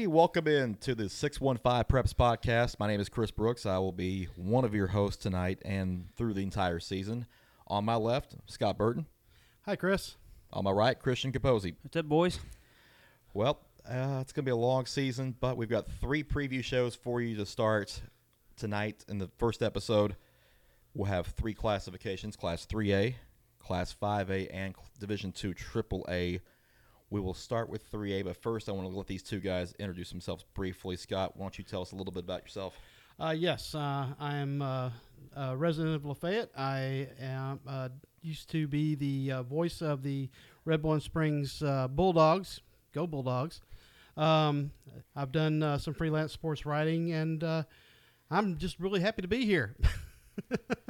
everybody. Welcome in to the 615 Preps Podcast. My name is Chris Brooks. I will be one of your hosts tonight and through the entire season. On my left, Scott Burton. Hi, Chris. On my right, Christian Capozzi. What's up, boys? Well, uh, it's going to be a long season, but we've got three preview shows for you to start tonight. In the first episode, we'll have three classifications Class 3A, Class 5A, and Division 2 AAA. We will start with 3A, but first I want to let these two guys introduce themselves briefly. Scott, why don't you tell us a little bit about yourself? Uh, yes, uh, I am uh, a resident of Lafayette. I am uh, used to be the uh, voice of the Red Boiling Springs uh, Bulldogs. Go Bulldogs! Um, I've done some freelance sports writing, and I'm just really happy to be here.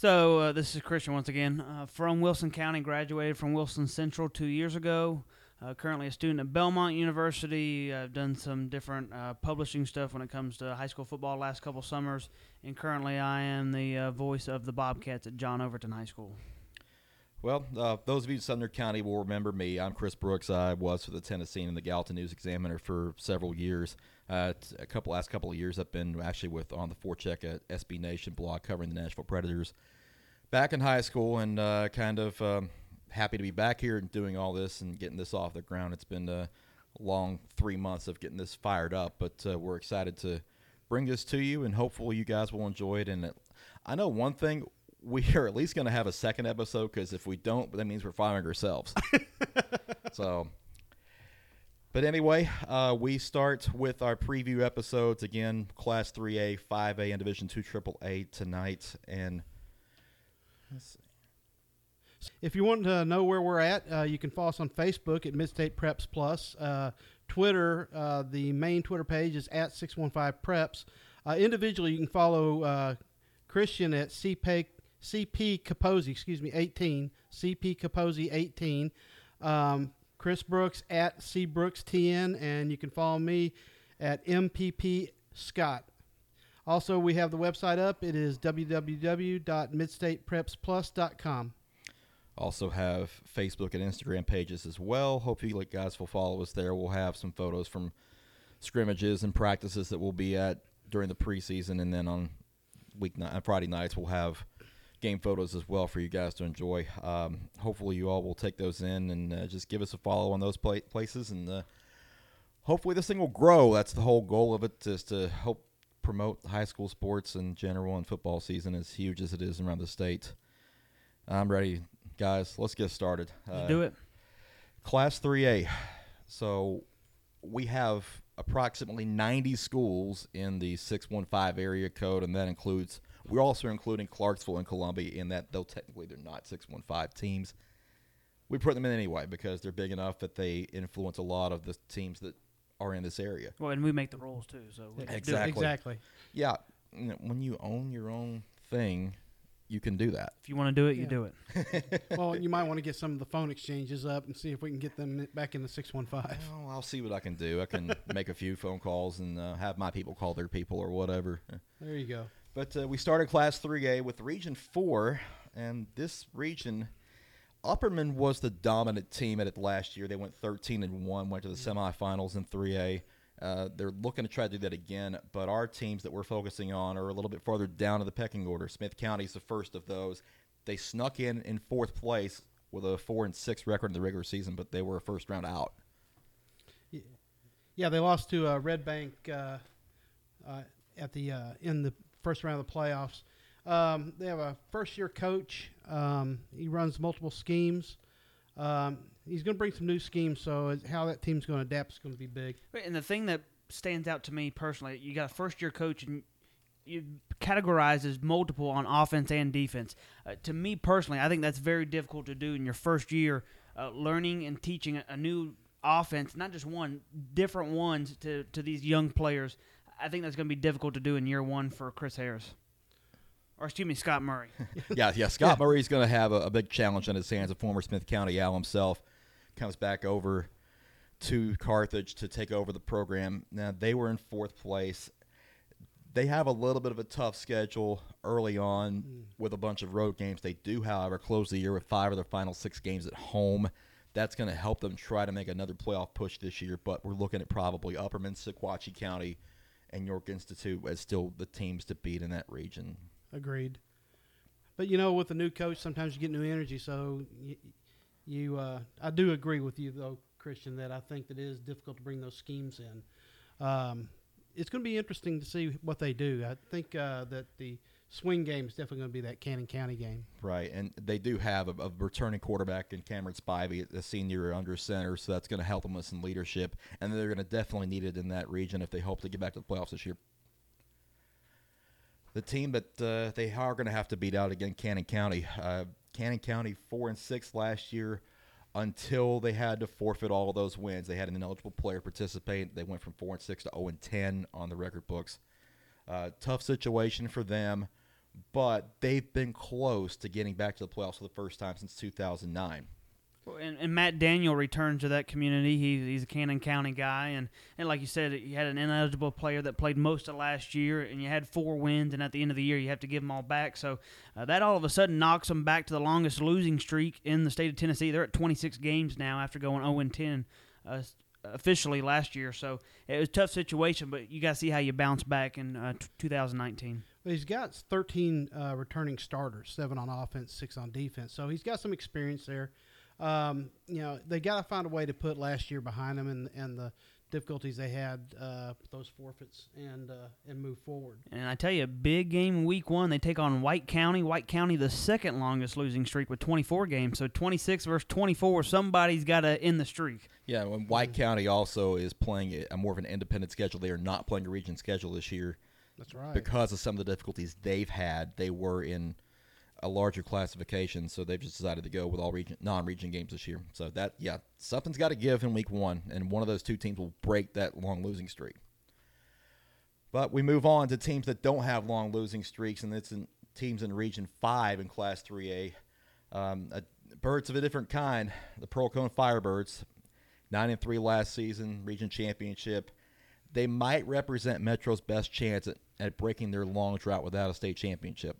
So uh, this is Christian once again uh, from Wilson County. Graduated from Wilson Central two years ago. Uh, currently a student at Belmont University. I've done some different uh, publishing stuff when it comes to high school football last couple summers, and currently I am the uh, voice of the Bobcats at John Overton High School. Well, uh, those of you in Sumner County will remember me. I'm Chris Brooks. I was for the Tennessean and the Gallatin News Examiner for several years. Uh, a couple last couple of years, I've been actually with on the Forecheck at SB Nation blog covering the Nashville Predators. Back in high school, and uh, kind of um, happy to be back here and doing all this and getting this off the ground. It's been a long three months of getting this fired up, but uh, we're excited to bring this to you, and hopefully you guys will enjoy it. And it, I know one thing we are at least going to have a second episode because if we don't, that means we're firing ourselves. so, but anyway, uh, we start with our preview episodes again, Class 3A, 5A, and Division 2 AAA tonight. And. If you want to know where we're at, uh, you can follow us on Facebook at Midstate Preps Plus. Uh, Twitter, uh, the main Twitter page is at 615 Preps. Uh, individually, you can follow uh, Christian at CP, CP Capozzi, excuse me, 18, CP Capozzi 18. Um, Chris Brooks at C Brooks TN, and you can follow me at MPP Scott. Also, we have the website up. It is www.midstateprepsplus.com. Also have Facebook and Instagram pages as well. Hope you guys will follow us there. We'll have some photos from scrimmages and practices that we'll be at during the preseason, and then on week night, on Friday nights we'll have game photos as well for you guys to enjoy. Um, hopefully, you all will take those in and uh, just give us a follow on those pla- places, and uh, hopefully this thing will grow. That's the whole goal of it, is to help promote high school sports in general and football season as huge as it is around the state. I'm ready, guys. Let's get started. Let's Uh, do it. Class 3A. So we have approximately 90 schools in the 615 area code, and that includes, we're also including Clarksville and Columbia in that, though technically they're not 615 teams. We put them in anyway because they're big enough that they influence a lot of the teams that are in this area. Well, and we make the rules too, so we can do it. Exactly. Exactly. Yeah, when you own your own thing, you can do that. If you want to do it, you do it. well, you might want to get some of the phone exchanges up and see if we can get them back in the 615. Well, I'll see what I can do. I can make a few phone calls and uh, have my people call their people or whatever. There you go. But uh, we started Class 3A with Region 4, and this region, Upperman was the dominant team at it last year. They went 13 and 1, went to the semifinals in 3A. Uh, they're looking to try to do that again, but our teams that we're focusing on are a little bit farther down in the pecking order. Smith County is the first of those. They snuck in in fourth place with a four and six record in the regular season, but they were a first round out. Yeah, they lost to uh, Red Bank uh, uh, at the uh, in the first round of the playoffs. Um, they have a first year coach. Um, he runs multiple schemes. Um, he's going to bring some new schemes, so how that team's going to adapt is going to be big. And the thing that stands out to me personally, you got a first year coach and you categorize as multiple on offense and defense. Uh, to me personally, I think that's very difficult to do in your first year, uh, learning and teaching a, a new offense, not just one, different ones to, to these young players. I think that's going to be difficult to do in year one for Chris Harris. Or, excuse me, Scott Murray. yeah, yeah. Scott Murray's going to have a, a big challenge on his hands. A former Smith County Al himself comes back over to Carthage to take over the program. Now they were in fourth place. They have a little bit of a tough schedule early on hmm. with a bunch of road games. They do, however, close the year with five of their final six games at home. That's going to help them try to make another playoff push this year. But we're looking at probably Upperman, Sequatchie County, and York Institute as still the teams to beat in that region. Agreed. But you know, with a new coach, sometimes you get new energy. So you, you uh, I do agree with you though, Christian, that I think that it is difficult to bring those schemes in. Um, it's going to be interesting to see what they do. I think uh, that the swing game is definitely going to be that Cannon County game. Right, and they do have a, a returning quarterback in Cameron Spivey, a senior under center, so that's going to help them with some leadership, and they're going to definitely need it in that region if they hope to get back to the playoffs this year. The team that uh, they are going to have to beat out again, Cannon County. Uh, Cannon County four and six last year, until they had to forfeit all those wins. They had an ineligible player participate. They went from four and six to zero and ten on the record books. Uh, tough situation for them but they've been close to getting back to the playoffs for the first time since 2009. And, and Matt Daniel returned to that community. He, he's a Cannon County guy, and, and like you said, you had an ineligible player that played most of last year, and you had four wins, and at the end of the year, you have to give them all back. So uh, that all of a sudden knocks them back to the longest losing streak in the state of Tennessee. They're at 26 games now after going 0 10 uh, officially last year. So it was a tough situation, but you got to see how you bounce back in uh, t- 2019. Well, he's got 13 uh, returning starters, seven on offense, six on defense. So he's got some experience there. Um, you know, they got to find a way to put last year behind them and and the difficulties they had uh, those forfeits and uh, and move forward. And I tell you, big game week one. They take on White County. White County, the second longest losing streak with 24 games. So 26 versus 24. Somebody's got to end the streak. Yeah, when White County also is playing a more of an independent schedule. They are not playing a region schedule this year. That's right. Because of some of the difficulties they've had, they were in a larger classification, so they've just decided to go with all region non-region games this year. So that yeah, something's got to give in week one, and one of those two teams will break that long losing streak. But we move on to teams that don't have long losing streaks, and it's in teams in Region Five in Class 3A. Um, birds of a different kind. The Pearl-Cohn Firebirds, nine and three last season, region championship. They might represent Metro's best chance at, at breaking their long drought without a state championship.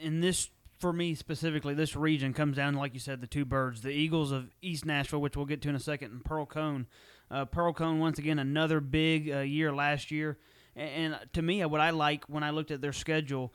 In this, for me specifically, this region comes down, like you said, the two birds, the Eagles of East Nashville, which we'll get to in a second, and Pearl-Cohn. Uh, Pearl-Cohn, once again another big uh, year last year, and, and, to me, what I like when I looked at their schedule,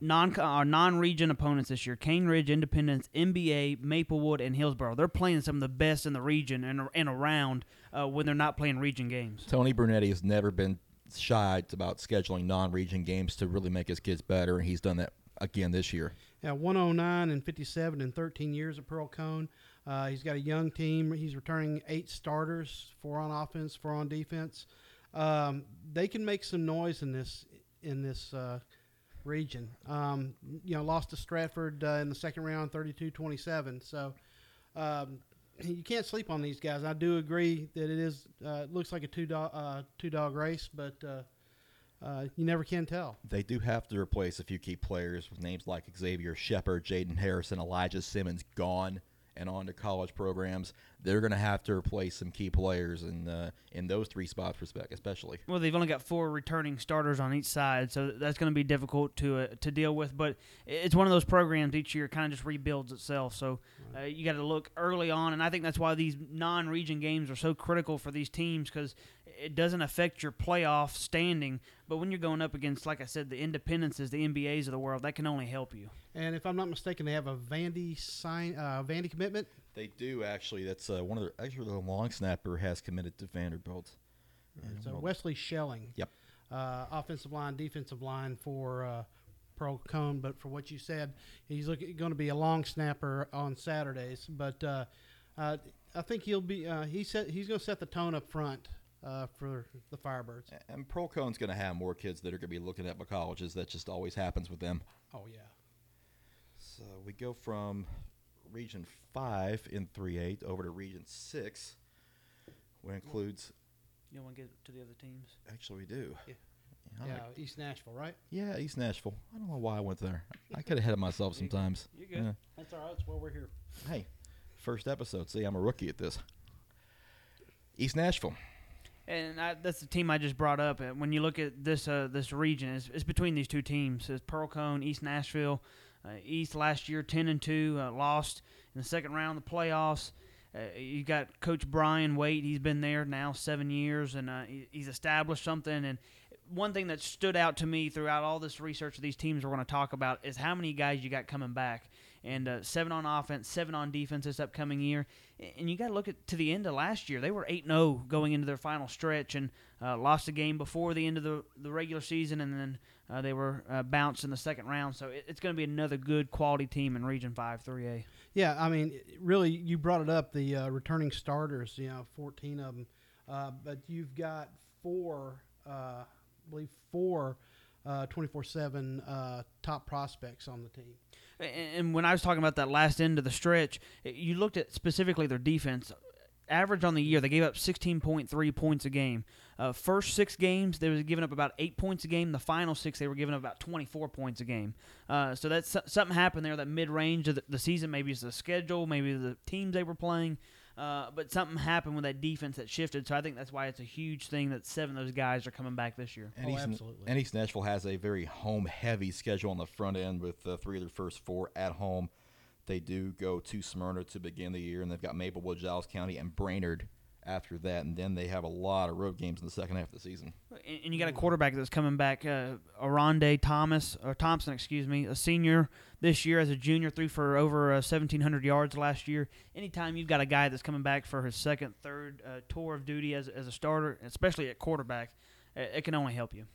non our non-region opponents this year: Cane Ridge, Independence, MBA, Maplewood, and Hillsboro. They're playing some of the best in the region and and around uh, when they're not playing region games. Tony Brunetti has never been shy about scheduling non-region games to really make his kids better, and he's done that again this year. Yeah, 109 and 57 in 13 years at Pearl-Cohn. Uh, he's got a young team. He's returning eight starters, four on offense, four on defense. Um, they can make some noise in this in this uh, region. Um, you know, lost to Stratford uh, in the second round, 32-27. So um, you can't sleep on these guys. I do agree that it is uh, looks like a two dog uh, two dog race, but uh, uh, you never can tell. They do have to replace a few key players with names like Xavier Shepard, Jaden Harrison, Elijah Simmons gone and on to college programs, they're going to have to replace some key players in in those three spots, respect, especially. Well, they've only got four returning starters on each side, so that's going to be difficult to uh, to deal with. But it's one of those programs each year kind of just rebuilds itself. So uh, you got to look early on, and I think that's why these non-region games are so critical for these teams because it doesn't affect your playoff standing. But when you're going up against, like I said, the Independences, the MBAs of the world, that can only help you. And if I'm not mistaken, they have a Vandy sign, uh, Vandy commitment. They do actually. That's uh, one of their actually the long snapper has committed to Vanderbilt. Right, so Wesley Schelling. Yep. Uh, offensive line, defensive line for uh, Pearl-Cohn, but for what you said, he's going to be a long snapper on Saturdays. But uh, uh, I think he'll be. Uh, he said he's going to set the tone up front uh, for the Firebirds. And Pearl-Cohn's going to have more kids that are going to be looking at my colleges. That just always happens with them. Oh yeah. So we go from Region Five in three A over to Region Six, which includes. You want to get to the other teams? Actually, we do. Yeah. Yeah, like, East Nashville, right? Yeah, East Nashville. I don't know why I went there. I could have ahead of myself sometimes. You're good. Yeah. That's all right. That's why we're here. Hey, first episode. See, I'm a rookie at this. East Nashville. And I, that's the team I just brought up. And when you look at this uh, this region, it's, it's, between these two teams. It's Pearl-Cohn, East Nashville. Uh, East last year, ten and two, uh, lost in the second round of the playoffs. uh, you got Coach Brian Waite. He's been there now seven years, and uh, he, he's established something. And one thing that stood out to me throughout all this research of these teams we're going to talk about is how many guys you got coming back. And uh, seven on offense, seven on defense this upcoming year. And you got to look at to the end of last year. They were 8 0 going into their final stretch and uh, lost a game before the end of the, the regular season, and then uh, they were uh, bounced in the second round. So it, it's going to be another good quality team in Region 5 3A. Yeah, I mean, really, you brought it up the uh, returning starters, you know, 14 of them. Uh, but you've got four, uh, I believe, four 24 7 top prospects on the team. And when I was talking about that last end of the stretch, you looked at specifically their defense. Average on the year, they gave up 16.3 points a game. Uh, first six games, they were giving up about eight points a game. The final six, they were giving up about 24 points a game. Uh, so that's something happened there. That mid range of the, the, season, maybe it's the schedule, maybe the teams they were playing. Uh, but something happened with that defense that shifted. So I think that's why it's a huge thing that seven of those guys are coming back this year. And oh, East, absolutely. And East Nashville has a very home heavy schedule on the front end with uh, three of their first four at home. They do go to Smyrna to begin the year, and they've got Maplewood, Giles County, and Brainerd after that, and then they have a lot of road games in the second half of the season. And, you got a quarterback that's coming back, uh, Aronde Thomas or Thompson, excuse me, a senior this year as a junior, threw for over uh, 1,700 yards last year. Anytime you've got a guy that's coming back for his second, third uh, tour of duty as as a starter, especially at quarterback, it can only help you.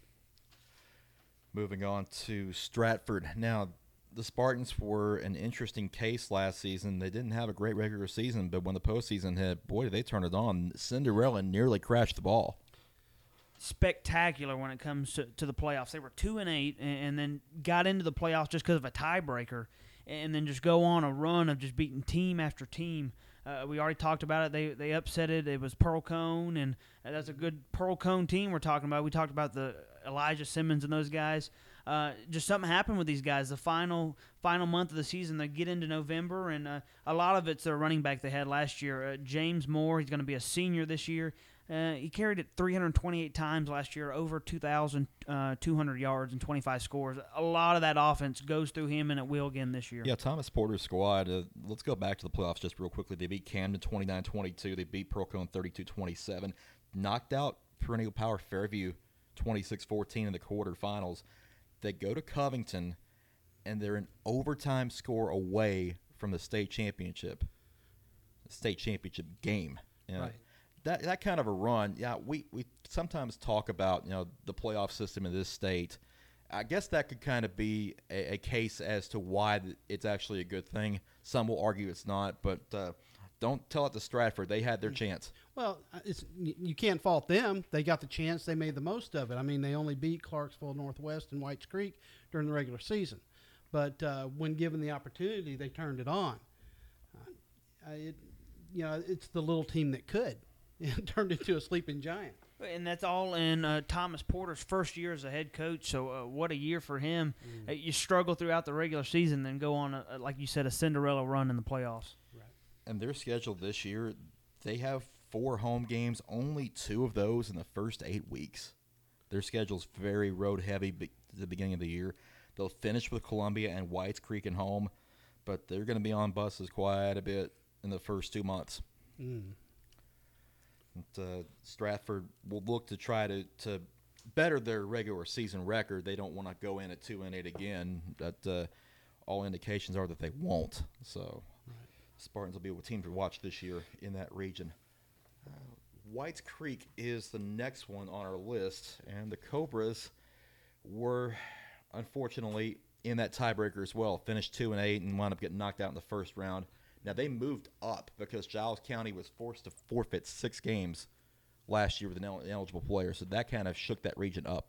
Moving on to Stratford now the Spartans were an interesting case last season. They didn't have a great regular season, but when the postseason hit, boy, did they turn it on. Cinderella nearly crashed the ball. Spectacular when it comes to, to the playoffs. They were two and eight, and, and then got into the playoffs just because of a tiebreaker, and then just go on a run of just beating team after team. Uh, we already talked about it. They they upset it. It was Pearl-Cohn, and that's a good Pearl-Cohn team we're talking about. We talked about the Elijah Simmons and those guys. Uh, just something happened with these guys. The final final month of the season, they get into November, and uh, a lot of it's their running back they had last year. Uh, James Moore, he's going to be a senior this year. Uh, he carried it 328 times last year, over 2,200 uh, yards and 25 scores. A lot of that offense goes through him, and it will again this year. Yeah, Thomas Porter's squad. Let's go back to the playoffs just real quickly. They beat Camden 29-22. They beat Pearl-Cohn 32-27. Knocked out Perennial Power Fairview 26-14 in the quarterfinals. They go to Covington, and they're an overtime score away from the state championship, state championship game. You know, right. That that kind of a run. Yeah, we we sometimes talk about you know the playoff system in this state. I guess that could kind of be a, a case as to why it's actually a good thing. Some will argue it's not, but uh, don't tell it to Stratford. They had their chance. Well, uh, it's you can't fault them. They got the chance. They made the most of it. I mean, they only beat Clarksville Northwest and Whites Creek during the regular season, but uh, when given the opportunity, they turned it on. Uh, it, you know, it's the little team that could. It turned into a sleeping giant. And that's all in uh, Thomas Porter's first year as a head coach. So, uh, what a year for him! Mm. Uh, you struggle throughout the regular season, then go on, a, like you said, a Cinderella run in the playoffs and their schedule this year, they have four home games, only two of those in the first eight weeks. Their schedule's very road heavy at the beginning of the year. They'll finish with Columbia and Whites Creek at home, but they're going to be on buses quite a bit in the first two months. Mm. And, uh, Stratford will look to try to, to better their regular season record. They don't want to go in at two and eight again. But uh, all indications are that they won't. So Spartans will be a team to watch this year in that region. Whites Creek is the next one on our list, and the Cobras were unfortunately in that tiebreaker as well. Finished two and eight and wound up getting knocked out in the first round. Now they moved up because Giles County was forced to forfeit six games last year with an eligible player, so that kind of shook that region up.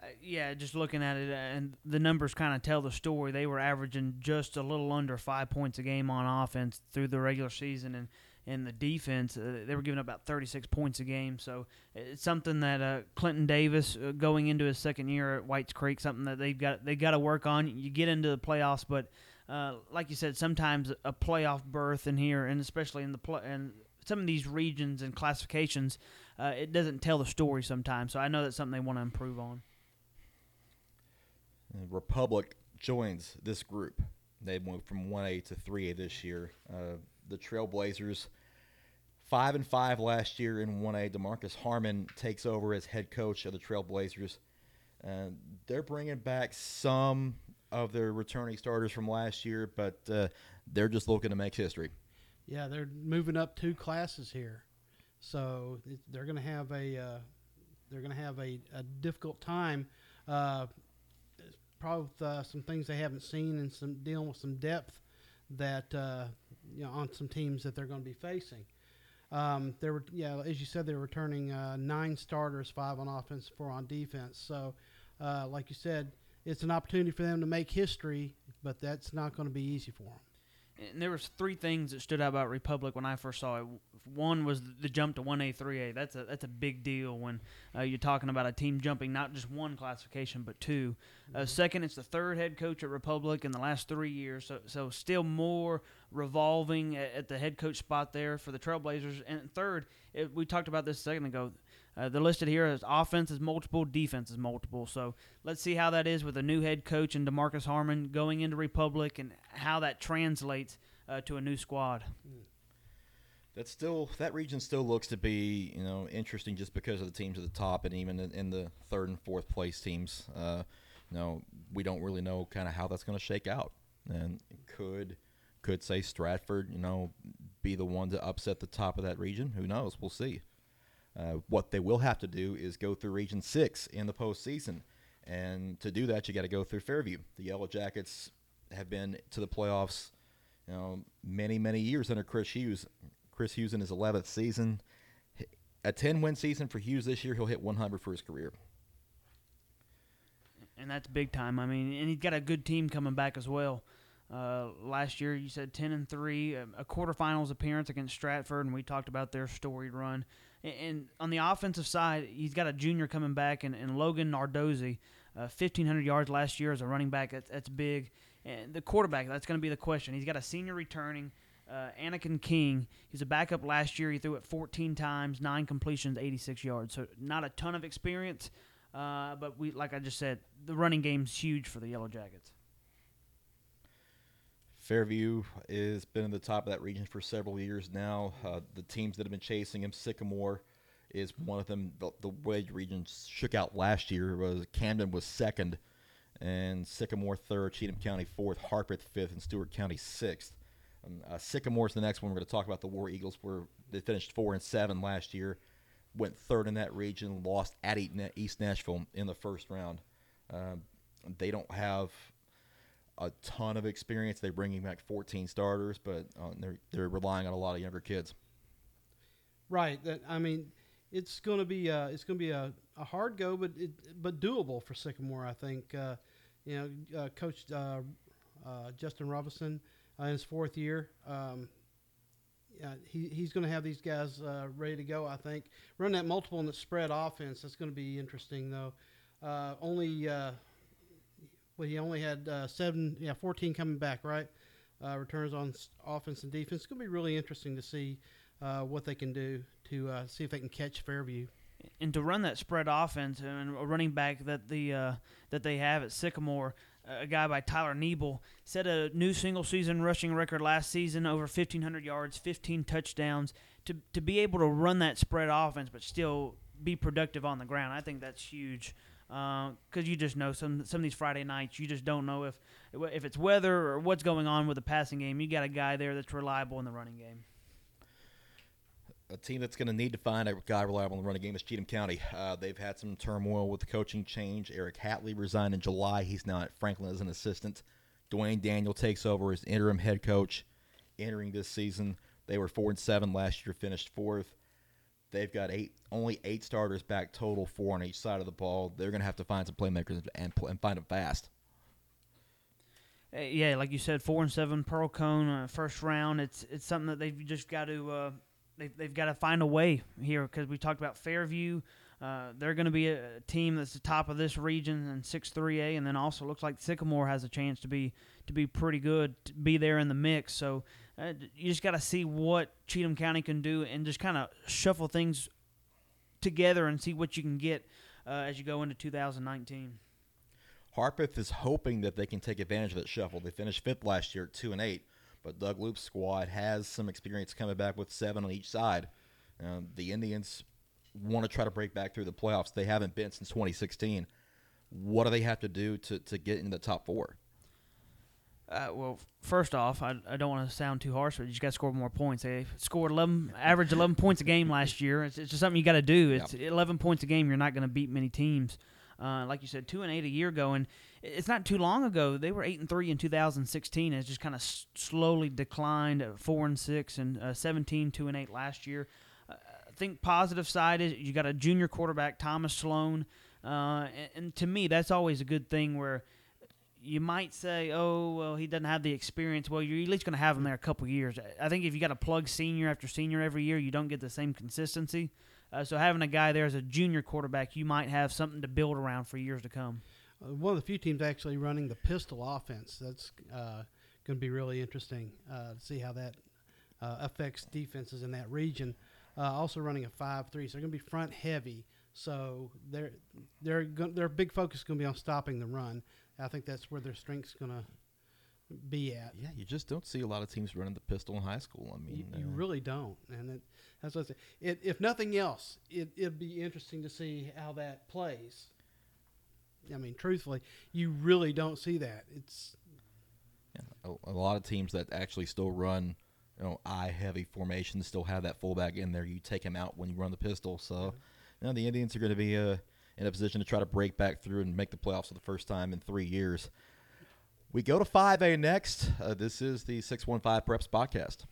Uh, yeah, just looking at it, uh, and the numbers kind of tell the story. They were averaging just a little under five points a game on offense through the regular season, and in the defense, uh, they were giving up about 36 points a game. So it's something that uh, Clinton Davis, uh, going into his second year at Whites Creek, something that they've got they got to work on. You get into the playoffs, but uh, like you said, sometimes a playoff berth in here, and especially in the play and some of these regions and classifications, it doesn't tell the story sometimes. So I know that's something they want to improve on. Republic joins this group. They went from 1A to 3A this year. Uh, the Trailblazers. Five and five last year in 1A. Demarcus Harmon takes over as head coach of the Trailblazers. And they're bringing back some of their returning starters from last year, but uh, they're just looking to make history. Yeah, they're moving up two classes here, so they're going to have a uh, they're going to have a, a difficult time. Uh, probably with uh, some things they haven't seen and some dealing with some depth that uh, you know on some teams that they're going to be facing. Um, they were yeah, as you said, they're returning uh, nine starters, five on offense, four on defense. So, uh, like you said, it's an opportunity for them to make history, but that's not going to be easy for them. And there was three things that stood out about Republic when I first saw it. One was the jump to 1A, 3A. That's a that's a big deal when uh, you're talking about a team jumping not just one classification but 2 uh, second, it's the third head coach at Republic in the last three years, so so still more revolving at, the head coach spot there for the Trailblazers. And third, it, we talked about this a second ago. Uh, they're listed here as offense is multiple, defense is multiple. So let's see how that is with a new head coach and Demarcus Harmon going into Republic and how that translates uh, to a new squad. That still that region still looks to be you know interesting just because of the teams at the top and even in, in the third and fourth place teams. Uh, you know we don't really know kind of how that's going to shake out and could could say Stratford you know be the one to upset the top of that region. Who knows? We'll see. Uh, what they will have to do is go through Region Six in the postseason, and to do that, you got to go through Fairview. The Yellow Jackets have been to the playoffs, you know, many many years under Chris Hughes. Chris Hughes in his 11th season, a 10-win season for Hughes this year. He'll hit 100 for his career. And that's big time. I mean, and he's got a good team coming back as well. Uh, last year, you said 10 and three, a quarterfinals appearance against Stratford, and we talked about their storied run. And on the offensive side, he's got a junior coming back, and, and Logan Nardozzi, uh, 1,500 yards last year as a running back. That's, that's big. And the quarterback, that's going to be the question. He's got a senior returning, uh, Anakin King. He's a backup last year. He threw it 14 times, nine completions, 86 yards. So not a ton of experience, uh, but we, like I just said, the running game's huge for the Yellow Jackets. Fairview has been in the top of that region for several years now. Uh, the teams that have been chasing him, Sycamore is one of them. The, the region shook out last year was Camden was second, and Sycamore third, Cheatham County fourth, Harpeth fifth, and Stewart County sixth. Um, uh, Sycamore's the next one. We're going to talk about the War Eagles, where they finished four and seven last year, went third in that region, lost at East Nashville in the first round. Um, they don't have a ton of experience. They're bringing back 14 starters, but uh, they're they're relying on a lot of younger kids. Right. That I mean, it's going to be uh, it's going to be a, a hard go, but it, but doable for Sycamore. I think. Uh, you know, uh, Coach uh, uh, Justin Robinson in his fourth year. Um, yeah, he, he's going to have these guys ready to go. I think run that multiple and the spread offense. That's going to be interesting, though. only he only had uh, seven, yeah, 14 coming back, right? Uh, returns on offense and defense. It's going to be really interesting to see uh, what they can do to uh, see if they can catch Fairview. And to run that spread offense and a running back that the uh, that they have at Sycamore, a guy by Tyler Niebel set a new single season rushing record last season, over 1,500 yards, 15 touchdowns. To to be able to run that spread offense, but still be productive on the ground, I think that's huge because uh, you just know some some of these Friday nights you just don't know if if it's weather or what's going on with the passing game. You got a guy there that's reliable in the running game. A team that's going to need to find a guy reliable in the running game is Cheatham County. Uh, they've had some turmoil with the coaching change. Eric Hatley resigned in July. He's now at Franklin as an assistant. Dwayne Daniel takes over as interim head coach entering this season. They were four and seven last year, finished fourth. They've got eight, only eight starters back total, four on each side of the ball. They're going to have to find some playmakers and and find them fast. Yeah, like you said, four and seven Pearl-Cohn uh, first round. It's it's something that they've just got to uh, they've they've got to find a way here because we talked about Fairview. Uh, they're going to be a team that's the top of this region in six three A, and then also looks like Sycamore has a chance to be to be pretty good, to be there in the mix. So uh, you just got to see what Cheatham County can do and just kind of shuffle things together and see what you can get uh, as you go into 2019. Harpeth is hoping that they can take advantage of that shuffle. They finished fifth last year at two and eight, but Doug Loop's squad has some experience coming back with seven on each side. Um, the Indians want to try to break back through the playoffs. They haven't been since 2016. What do they have to do to, to get in the top four? Uh, well, first off, I, I don't want to sound too harsh, but you just got to score more points. They scored 11, average 11 points a game last year. It's, it's just something you got to do. It's 11 points a game. You're not going to beat many teams. Uh, like you said, two and eight a year ago, and it's not too long ago. They were eight and three in 2016. It's just kind of s- slowly declined. At four and six and uh, 17, two and eight last year. Uh, I think positive side is you got a junior quarterback, Thomas Sloan, uh, and, and to me that's always a good thing where you might say, oh, well, he doesn't have the experience. Well, you're at least going to have him there a couple years. I think if you got to plug senior after senior every year, you don't get the same consistency. Uh, so having a guy there as a junior quarterback, you might have something to build around for years to come. Uh, one of the few teams actually running the pistol offense. That's uh, going to be really interesting uh, to see how that uh, affects defenses in that region. Also running a five-three, so they're going to be front heavy. So their their their big focus is going to be on stopping the run. I think that's where their strength's going to be at. Yeah, you just don't see a lot of teams running the pistol in high school. I mean, You, you uh, really don't, and it, that's what I say. It, if nothing else, it, it'd be interesting to see how that plays. I mean, truthfully, you really don't see that. It's Yeah, a, a lot of teams that actually still run, you know, eye heavy formations still have that fullback in there. You take him out when you run the pistol. So, you know, the Indians are going to be uh, in a position to try to break back through and make the playoffs for the first time in three years. We go to 5A next. Uh, this is the 615 Preps podcast.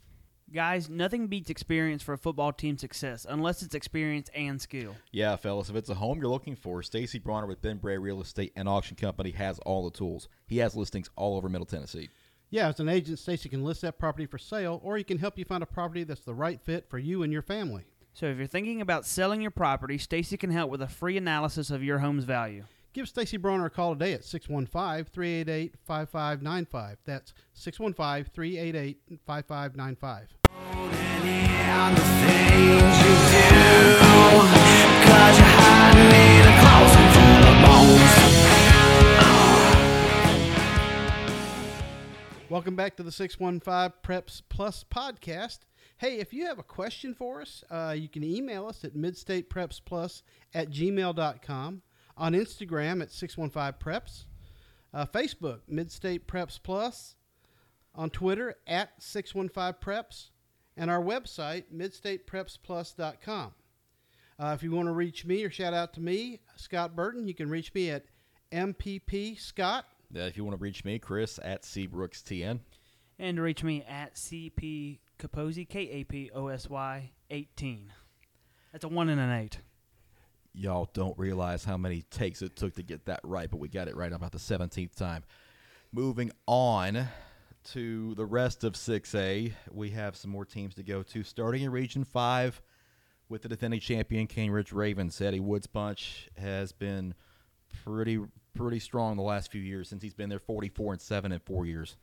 Guys, nothing beats experience for a football team's success, unless it's experience and skill. Yeah, fellas, if it's a home you're looking for, Stacy Bronner with Ben Bray Real Estate and Auction Company has all the tools. He has listings all over Middle Tennessee. yeah, as an agent, Stacy can list that property for sale, or he can help you find a property that's the right fit for you and your family. So if you're thinking about selling your property, Stacy can help with a free analysis of your home's value. Give Stacy Bronner a call today at 615-388-5595. That's 615-388-5595. And the things you do, cause you're hiding in a closet full of bones. Welcome back to the 615 Preps Plus podcast. Hey, if you have a question for us, uh, you can email us at midstateprepsplus at gmail.com, on Instagram at 615 Preps, uh, Facebook, Midstate Preps Plus, on Twitter at 615 Preps, and our website, midstateprepsplus.com. Uh, if you want to reach me or shout out to me, Scott Burton, you can reach me at MPP Scott Uh, if you want to reach me, Chris at CBrooksTN. And reach me at CP Kaposy, K A P O S Y 18. That's a 1 and an 8. Y'all don't realize how many takes it took to get that right, but we got it right about the 17th time. Moving on to the rest of 6A, we have some more teams to go to. Starting in Region 5 with the defending champion, Cane Ridge Ravens. Eddie Woods Bunch has been pretty pretty strong the last few years since he's been there 44 and 7 in four years.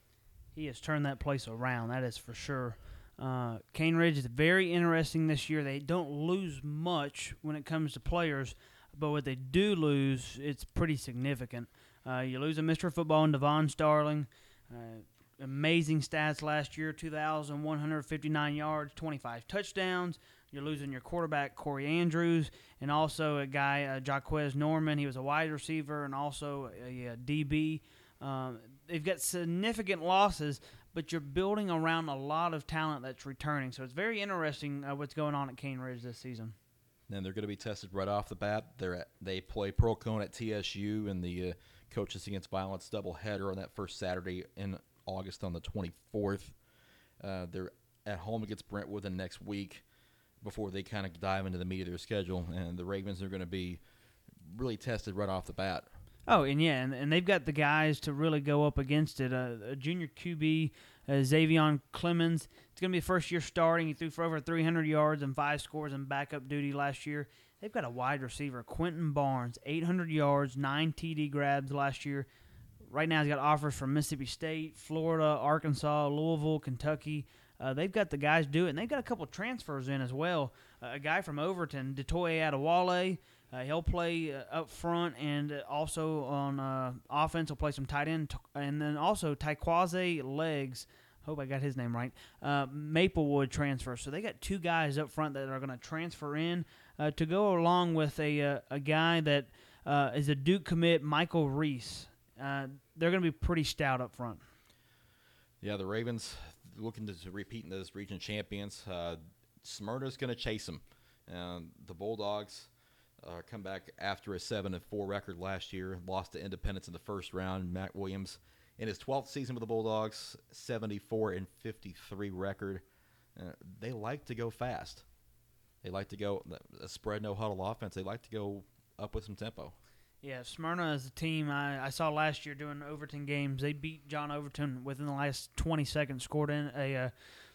He has turned that place around, that is for sure. Uh, Cane Ridge is very interesting this year. They don't lose much when it comes to players, but what they do lose, it's pretty significant. Uh, you lose a Mr. Football in Devon Starling. Uh, amazing stats last year 2,159 yards, 25 touchdowns. You're losing your quarterback, Corey Andrews, and also a guy, uh, Jaquez Norman. He was a wide receiver and also a, a DB. Um, they've got significant losses, but you're building around a lot of talent that's returning. So it's very interesting uh, what's going on at Cane Ridge this season. And they're going to be tested right off the bat. They're at, they play Pearl-Cohn at TSU in the uh, Coaches Against Violence doubleheader on that first Saturday in August on the 24th. Uh, they're at home against Brentwood the next week before they kind of dive into the meat of their schedule. And the Ravens are going to be really tested right off the bat. Oh, and yeah, and, and they've got the guys to really go up against it. Uh, a junior QB, uh, Xavion Clemens. It's going to be first year starting. He threw for over 300 yards and five scores in backup duty last year. They've got a wide receiver, Quentin Barnes, 800 yards, nine TD grabs last year. Right now, he's got offers from Mississippi State, Florida, Arkansas, Louisville, Kentucky. Uh, they've got the guys do it, and they've got a couple transfers in as well. Uh, a guy from Overton, Detoye Adewale. Uh, he'll play uh, up front and also on uh, offense. He'll play some tight end, and then also Taekwaze Legs, hope I got his name right. Uh, Maplewood transfer. So they got two guys up front that are going to transfer in uh, to go along with a uh, a guy that is a Duke commit, Michael Reese. They're going to be pretty stout up front. Yeah, the Ravens looking to, repeat as region champions. Smyrna's going to chase them. The Bulldogs uh, come back after a seven and four record last year, lost to Independence in the first round. Matt Williams in his 12th season with the Bulldogs, 74 and 53 record. Uh, they like to go fast. They like to go a spread no huddle offense. They like to go up with some tempo. Yeah, Smyrna is a team I, I saw last year doing Overton games. They beat John Overton within the last 20 seconds, scored in a uh,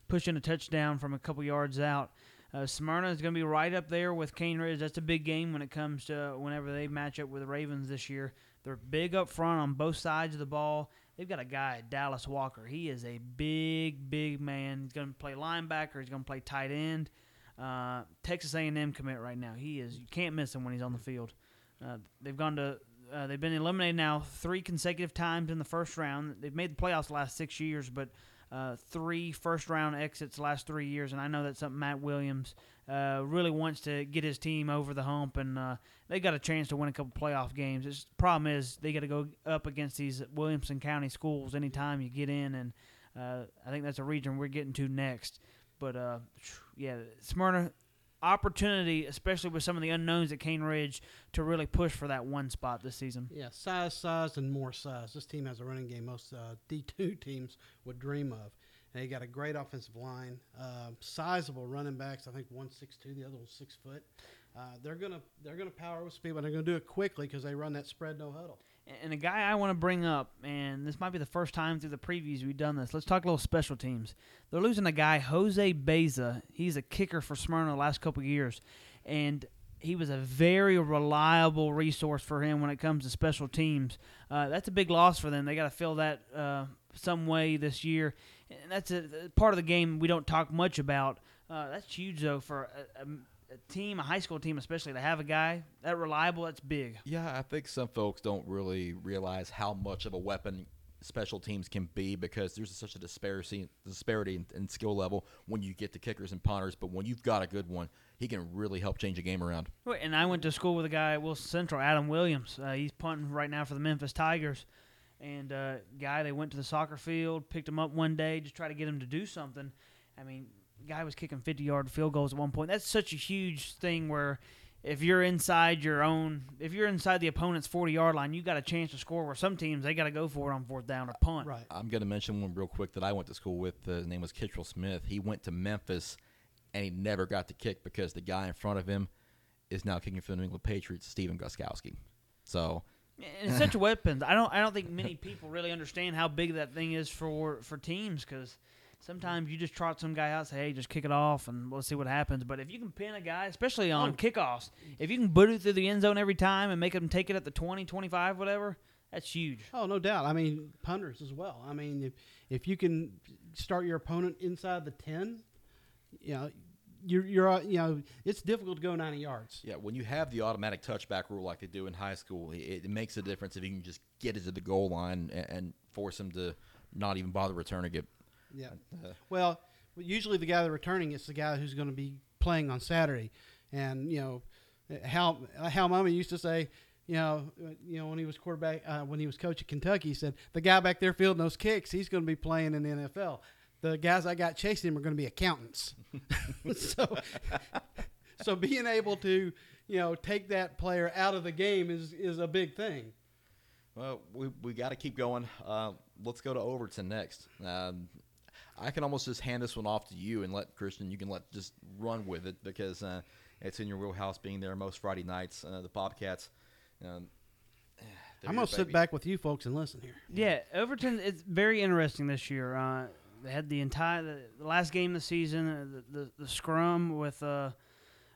push in a touchdown from a couple yards out. Uh, Smyrna is going to be right up there with Cane Ridge. That's a big game when it comes to whenever they match up with the Ravens this year. They're big up front on both sides of the ball. They've got a guy, Dallas Walker. He is a big, big man. He's going to play linebacker. He's going to play tight end. Uh, Texas A&M commit right now. He is. You can't miss him when he's on the field. Uh, they've gone to. Uh, they've been eliminated now three consecutive times in the first round. They've made the playoffs the last six years, but uh, three first round exits last three years, and I know that's something Matt Williams uh, really wants to get his team over the hump, and uh, they got a chance to win a couple playoff games. It's, the problem is they got to go up against these Williamson County schools anytime you get in, and uh, I think that's a region we're getting to next. But uh, yeah, Smyrna opportunity, especially with some of the unknowns at Cane Ridge, to really push for that one spot this season. Yeah, size, size, and more size. This team has a running game most uh, D2 teams would dream of. They got a great offensive line, uh, sizable running backs. I think one six two, the other one's six foot. Uh, they're gonna they're gonna power with speed, but they're gonna do it quickly because they run that spread no huddle. And a guy I want to bring up, and this might be the first time through the previews we've done this. Let's talk a little special teams. They're losing a guy, Jose Beza. He's a kicker for Smyrna the last couple years, and he was a very reliable resource for him when it comes to special teams. Uh, that's a big loss for them. They got to fill that uh, some way this year, and that's a, part of the game we don't talk much about. Uh, that's huge though for a a team, a high school team especially, to have a guy that reliable, that's big. Yeah, I think some folks don't really realize how much of a weapon special teams can be because there's such a disparity disparity in, in, skill level when you get to kickers and punters. But when you've got a good one, he can really help change a game around. And I went to school with a guy at Wilson Central, Adam Williams. Uh, he's punting right now for the Memphis Tigers. And uh, guy, they went to the soccer field, picked him up one day, just try to get him to do something. I mean, guy was kicking 50 yard field goals at one point. That's such a huge thing where if you're inside your own, if you're inside the opponent's 40 yard line, you got a chance to score. Where some teams they got to go for it on fourth down or punt. Right. I'm going to mention one real quick that I went to school with. Uh, his name was Kittrell Smith. He went to Memphis, and he never got to kick because the guy in front of him is now kicking for the New England Patriots, Stephen Gostkowski. So. And it's such a weapon. I don't. I don't think many people really understand how big that thing is for for teams because sometimes you just trot some guy out, say, "Hey, just kick it off, and we'll see what happens." But if you can pin a guy, especially on oh. kickoffs, if you can boot it through the end zone every time and make them take it at the 20, 25, whatever, that's huge. Oh, no doubt. I mean, punters as well. I mean, if if you can start your opponent inside the ten, you know. You're, you're, uh, you know, it's difficult to go 90 yards. Yeah, when you have the automatic touchback rule like they do in high school, it, it makes a difference if you can just get it to the goal line and, and force them to not even bother returning it yeah. Uh, well, usually the guy that's returning is the guy who's going to be playing on Saturday, and you know, how Hal Mumme used to say. You know, you know when he was quarterback, uh, when he was coach at Kentucky, he said the guy back there fielding those kicks, he's going to be playing in the NFL. The guys I got chasing him are going to be accountants. so, so being able to, you know, take that player out of the game is is a big thing. Well, we we got to keep going. Uh, let's go to Overton next. Um, I can almost just hand this one off to you and let Christian. You can let just run with it because uh, it's in your wheelhouse. Being there most Friday nights, uh, the Bobcats. Um, I'm gonna sit back with you folks and listen here. Yeah, Overton. It's very interesting this year. Uh, they had the entire the, the, last game of the season, uh, the, the, the scrum with uh,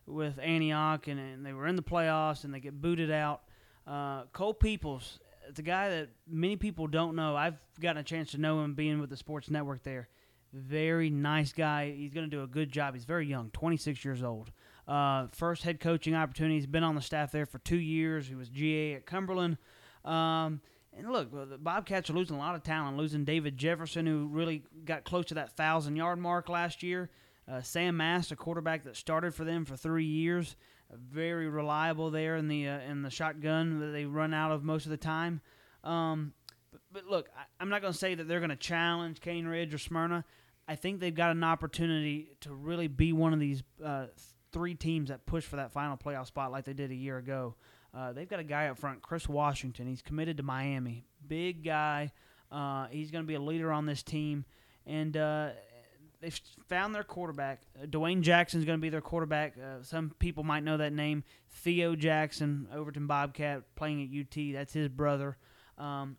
with Antioch, and, and, they were in the playoffs, and they get booted out. Uh, Cole Peoples, it's a guy that many people don't know. I've gotten a chance to know him being with the Sports Network there. Very nice guy. He's going to do a good job. He's very young, 26 years old. Uh, first head coaching opportunity. He's been on the staff there for two years. He was GA at Cumberland. Um, And look, the Bobcats are losing a lot of talent, losing David Jefferson, who really got close to that thousand yard mark last year. Uh, Sam Mast, a quarterback that started for them for three years, very reliable there in the uh, in the shotgun that they run out of most of the time. Um, but, but look, I, I'm not going to say that they're going to challenge Cane Ridge or Smyrna. I think they've got an opportunity to really be one of these uh, three teams that push for that final playoff spot like they did a year ago. Uh, they've got a guy up front, Chris Washington. He's committed to Miami. Big guy. Uh, he's going to be a leader on this team. And uh, they've found their quarterback. Uh, Dwayne Jackson's going to be their quarterback. Uh, some people might know that name. Theo Jackson, Overton Bobcat, playing at UT. That's his brother. Um,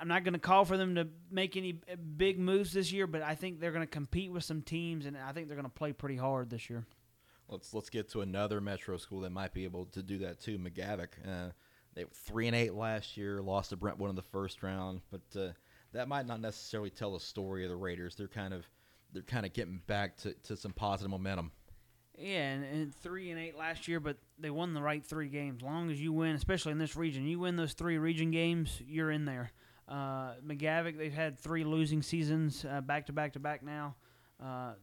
I'm not going to call for them to make any big moves this year, but I think they're going to compete with some teams, and I think they're going to play pretty hard this year. Let's let's get to another metro school that might be able to do that too. McGavock. Uh, they were three and eight last year, lost to Brentwood in the first round, but uh, that might not necessarily tell the story of the Raiders. They're kind of they're kind of getting back to, to some positive momentum. Yeah, and, and three and eight last year, but they won the right three games. long as you win, especially in this region, you win those three region games, you're in there. Uh, McGavock, they've had three losing seasons uh, back to back to back now. Uh,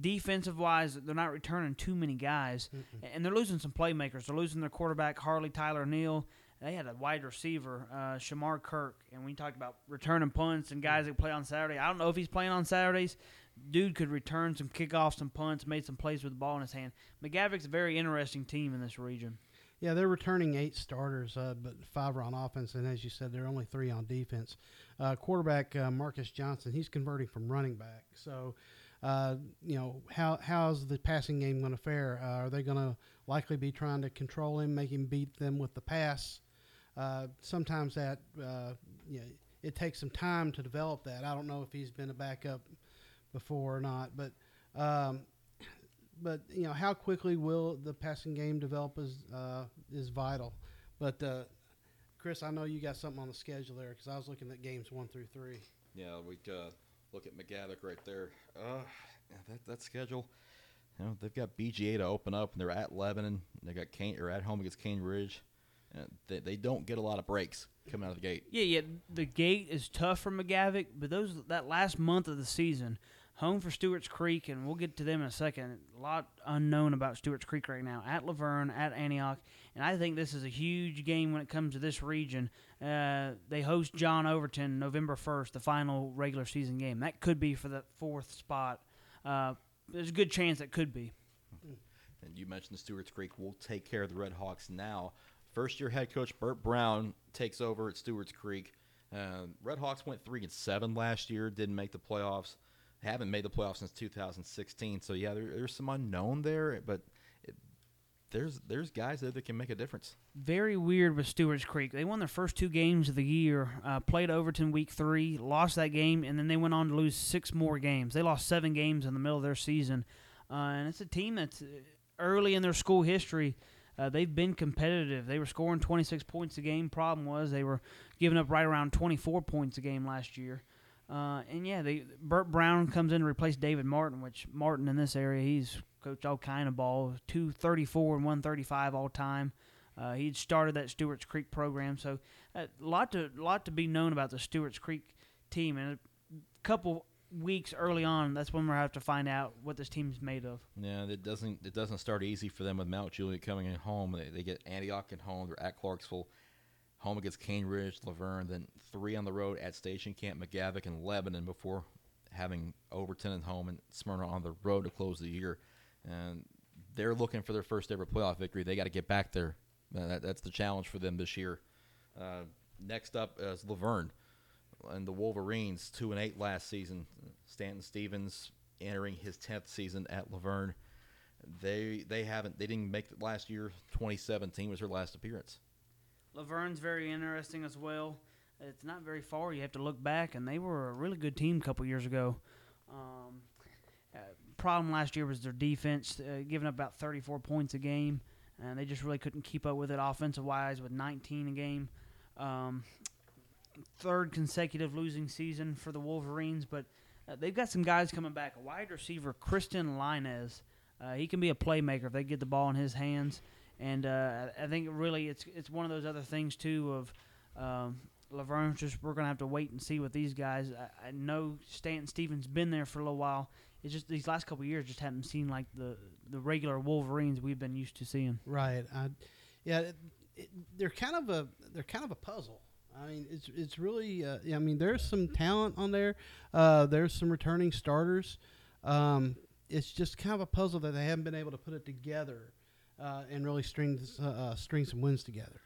defensive wise, they're not returning too many guys, and they're losing some playmakers. They're losing their quarterback Harley Tyler Neal. They had a wide receiver, uh, Shamar Kirk, and we talked about returning punts and guys that play on Saturday. I don't know if he's playing on Saturdays. Dude could return some kickoffs, some punts, made some plays with the ball in his hand. McGavock's a very interesting team in this region. Yeah, they're returning eight starters, uh, but five are on offense, and as you said, they're only three on defense. Uh, quarterback uh, Marcus Johnson, he's converting from running back. So, uh, you know, how how's the passing game going to fare? Uh, are they going to likely be trying to control him, make him beat them with the pass? Uh, sometimes that you know, it takes some time to develop that. I don't know if he's been a backup before or not, but um, but you know how quickly will the passing game develop is uh, is vital. But uh, Chris, I know you got something on the schedule there because I was looking at games one through three. Yeah, we uh, look at McGavock right there. Uh, that that schedule. You know, they've got BGA to open up, and they're at Lebanon. They got Kane or at home against Cane Ridge. Uh, they, they don't get a lot of breaks coming out of the gate. Yeah, yeah. The gate is tough for McGavock, but those that last month of the season, home for Stewart's Creek, and we'll get to them in a second. A lot unknown about Stewart's Creek right now. At La Vergne, at Antioch, and I think this is a huge game when it comes to this region. Uh, they host John Overton November first, the final regular season game. That could be for the fourth spot. Uh, there's a good chance that could be. And you mentioned Stewart's Creek. We'll take care of the Red Hawks now. First year head coach Burt Brown takes over at Stewart's Creek. Uh, Red Hawks went three and seven last year. Didn't make the playoffs. Haven't made the playoffs since 2016. So yeah, there, there's some unknown there, but it, there's there's guys there that can make a difference. very weird with Stewart's Creek. They won their first two games of the year, uh, played Overton week three, lost that game, and then they went on to lose six more games. They lost seven games in the middle of their season. Uh, and it's a team that's uh, early in their school history. Uh, they've been competitive. They were scoring 26 points a game. Problem was they were giving up right around 24 points a game last year. Uh, and yeah, they Burt Brown comes in to replace David Martin, which Martin in this area he's coached all kind of ball, two thirty four and one thirty five all time. Uh, he started that Stewart's Creek program, so a lot to lot to be known about the Stewart's Creek team. And a couple weeks early on, that's when we'll have to find out what this team's made of. Yeah, it doesn't it doesn't start easy for them with Mount Juliet coming in home. They, they get Antioch at home. They're at Clarksville, home against Cane Ridge, La Vergne. Then three on the road at Station Camp, McGavock, and Lebanon before having Overton at home and Smyrna on the road to close the year. And they're looking for their first ever playoff victory. They got to get back there. Uh, that, that's the challenge for them this year. Uh, next up is La Vergne and the Wolverines, two and eight last season. Stanton Stevens entering his tenth season at La Vergne. They they haven't they didn't make it last year. 2017 was their last appearance. La Vergne's very interesting as well. It's not very far. You have to look back, and they were a really good team a couple years ago. Um, uh, problem last year was their defense, uh, giving up about 34 points a game, and they just really couldn't keep up with it offensive wise with 19 a game. Um, third consecutive losing season for the Wolverines, but uh, they've got some guys coming back. Wide receiver, Kristen Linez. Uh, he can be a playmaker if they get the ball in his hands. And uh, I think really it's it's one of those other things too of um, La Vergne's just we're gonna have to wait and see with these guys. I, I know Stanton Stevens been there for a little while. It's just these last couple years just haven't seen like the the regular Wolverines we've been used to seeing. Right. I, yeah, it, it, they're kind of a they're kind of a puzzle. I mean, it's it's really. Uh, I mean, there's some talent on there. Uh, there's some returning starters. Um, it's just kind of a puzzle that they haven't been able to put it together uh, and really string this, uh, uh, string some wins together.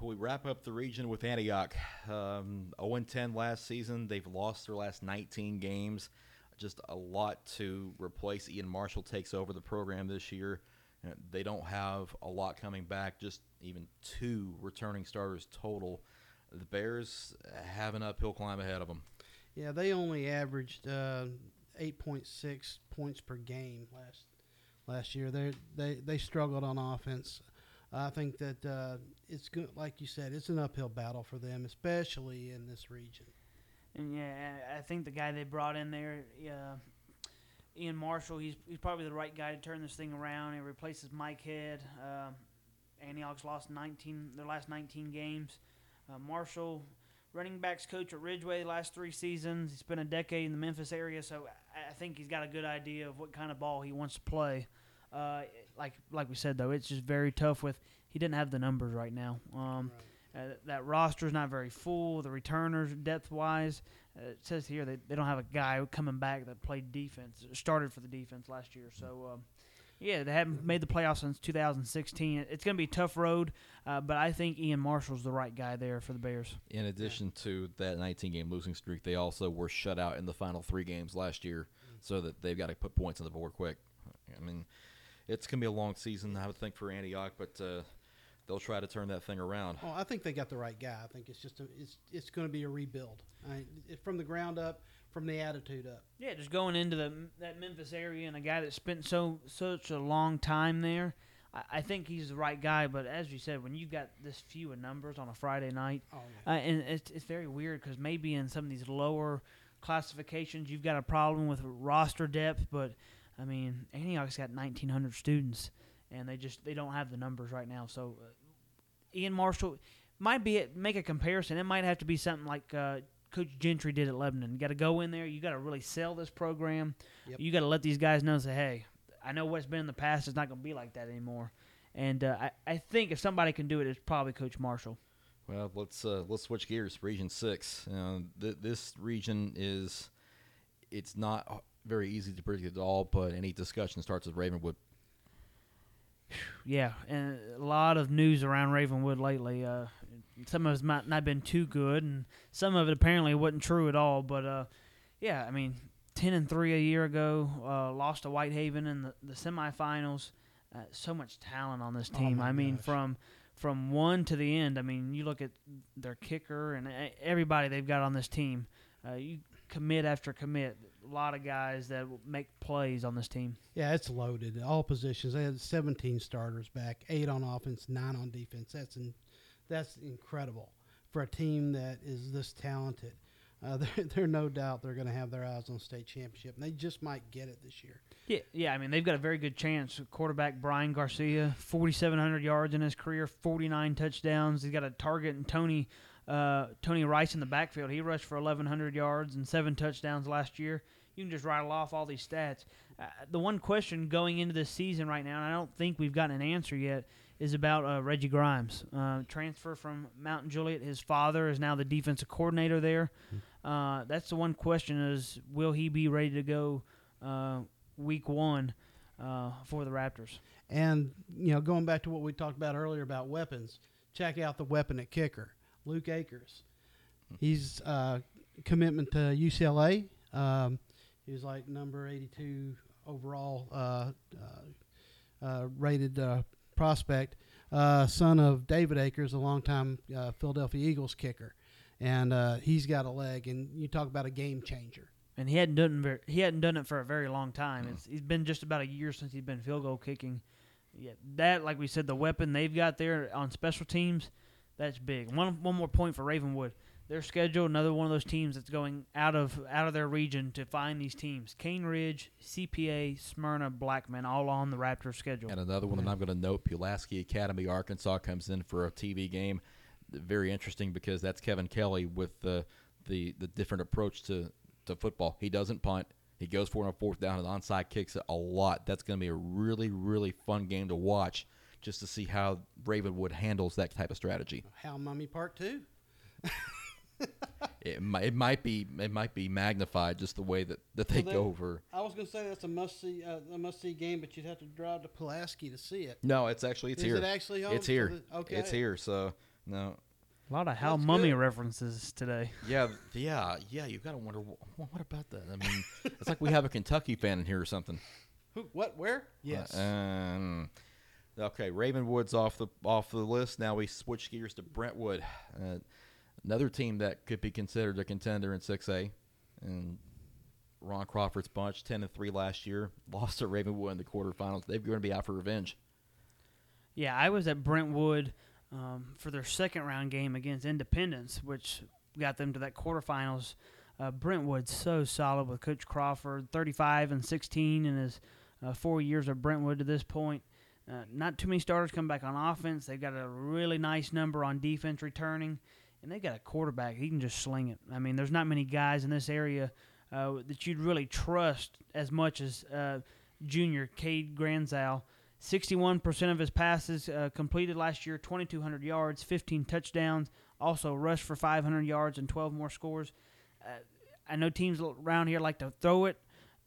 We wrap up the region with Antioch. Um, 0 10 last season. They've lost their last 19 games. Just a lot to replace. Ian Marshall takes over the program this year. Uh, They don't have a lot coming back, just even two returning starters total. The Bears have an uphill climb ahead of them. Yeah, they only averaged uh, 8.6 points per game last last year. They they they struggled on offense. I think that uh, it's good, like you said, it's an uphill battle for them, especially in this region. And yeah, I think the guy they brought in there, uh, Ian Marshall, he's he's probably the right guy to turn this thing around. He replaces Mike Head. Um, Antioch's lost 19 their last 19 games. Uh, Marshall, running backs coach at Ridgeway the last three seasons. He spent a decade in the Memphis area, so I, think he's got a good idea of what kind of ball he wants to play. Uh, like like we said though, it's just very tough with he didn't have the numbers right now. Um, uh, that roster is not very full. The returners, depth wise, uh, it says here they, they don't have a guy coming back that played defense, started for the defense last year. So, um, yeah, they haven't made the playoffs since 2016. It's going to be a tough road, uh, but I think Ian Marshall's the right guy there for the Bears. In addition to that 19 game losing streak, they also were shut out in the final three games last year, so that they've got to put points on the board quick. I mean, it's going to be a long season, I would think, for Antioch, but uh, they'll try to turn that thing around. Oh, I think they got the right guy. I think it's just a, it's it's going to be a rebuild I, it, from the ground up, from the attitude up. Yeah, just going into the that Memphis area and a guy that spent so such a long time there. I, I think he's the right guy, but as you said, when you've got this few of numbers on a Friday night, Oh, Uh, and it's, it's very weird because maybe in some of these lower classifications you've got a problem with roster depth, but I mean Antioch's got 1,900 students, and they just they don't have the numbers right now. So uh, Ian Marshall might be it, make a comparison. It might have to be something like uh, Coach Gentry did at Lebanon. You got to go in there. You got to really sell this program. Yep. You got to let these guys know. Say, hey, I know what's been in the past. It's not going to be like that anymore. And uh, I, I think if somebody can do it, it's probably Coach Marshall. Well, let's uh, let's switch gears. Region six. Uh, th- this region is it's not very easy to predict at all, but any discussion starts with Ravenwood. Yeah, and a lot of news around Ravenwood lately. Uh, some of it might not have been too good, and some of it apparently wasn't true at all. But uh, yeah, I mean, ten and three a year ago, uh, lost to Whitehaven in the, the semifinals. Uh, so much talent on this Oh team. my I mean, gosh. from from one to the end. I mean, you look at their kicker and uh, everybody they've got on this team. Uh, you commit after commit. A lot of guys that make plays on this team. Yeah, it's loaded. All positions. They had 17 starters back, eight on offense, nine on defense. That's in, that's incredible for a team that is this talented. Uh, they're, they're no doubt they're going to have their eyes on state championship, and they just might get it this year. Yeah, yeah. I mean, they've got a very good chance. Quarterback Brian Garcia, 4,700 yards in his career, 49 touchdowns. He's got a target and Tony, uh, Tony Rice in the backfield. He rushed for 1,100 yards and seven touchdowns last year. You can just rattle off all these stats. Uh, the one question going into this season right now, and I don't think we've gotten an answer yet, is about uh, Reggie Grimes. Uh, transfer from Mountain Juliet. His father is now the defensive coordinator there. Uh, that's the one question: is will he be ready to go uh, week one uh, for the Raptors? And you know, going back to what we talked about earlier about weapons, check out the weapon at kicker, Luke Akers. He's uh, commitment to UCLA. Um, he was like number 82 overall uh, uh, uh, rated uh, prospect, uh, son of David Akers, a longtime uh, Philadelphia Eagles kicker, and uh, he's got a leg. And you talk about a game changer. And he hadn't done ver- he hadn't done it for a very long time. It's, he's been just about a year since he's been field goal kicking. Yeah, that like we said, the weapon they've got there on special teams, that's big. One one more point for Ravenwood. Their schedule, another one of those teams that's going out of out of their region to find these teams. Cane Ridge, CPA, Smyrna, Blackman, all on the Raptors schedule. And another one that I'm mm-hmm. going to note: Pulaski Academy, Arkansas, comes in for a TV game. very interesting because that's Kevin Kelley with the the the different approach to to football. He doesn't punt. He goes for it on fourth down and onside kicks it a lot. That's going to be a really really fun game to watch just to see how Ravenwood handles that type of strategy. Hal Mumme Part Two. It might, it might be it might be magnified just the way that, that they Well, go over. I was going to say that's a must see uh, a must see game, but you'd have to drive to Pulaski to see it. No, it's actually it's Is here. it actually home? It's here. the- okay. It's here. So no, A lot of Hal Mumme good. references today. yeah, yeah, yeah. You gotta wonder wh- what about that. I mean, it's like we have a Kentucky fan in here or something. Who? What? Where? Yes. Um, okay, Ravenwood's off the off the list. Now we switch gears to Brentwood, uh, another team that could be considered a contender in 6A. And Ron Crawford's bunch, ten and three last year, lost to Ravenwood in the quarterfinals. They're going to be out for revenge. Yeah, I was at Brentwood um, for their second round game against Independence, which got them to that quarterfinals. Uh, Brentwood's so solid with Coach Crawford, 35 and 16 in his uh, four years of Brentwood to this point. Uh, not too many starters come back on offense. They've got a really nice number on defense returning, and they got a quarterback. He can just sling it. I mean, there's not many guys in this area uh, that you'd really trust as much as uh, junior Cade Granzow. 61% of his passes uh, completed last year, 2,200 yards, 15 touchdowns, also rushed for 500 yards and 12 more scores. Uh, I know teams around here like to throw it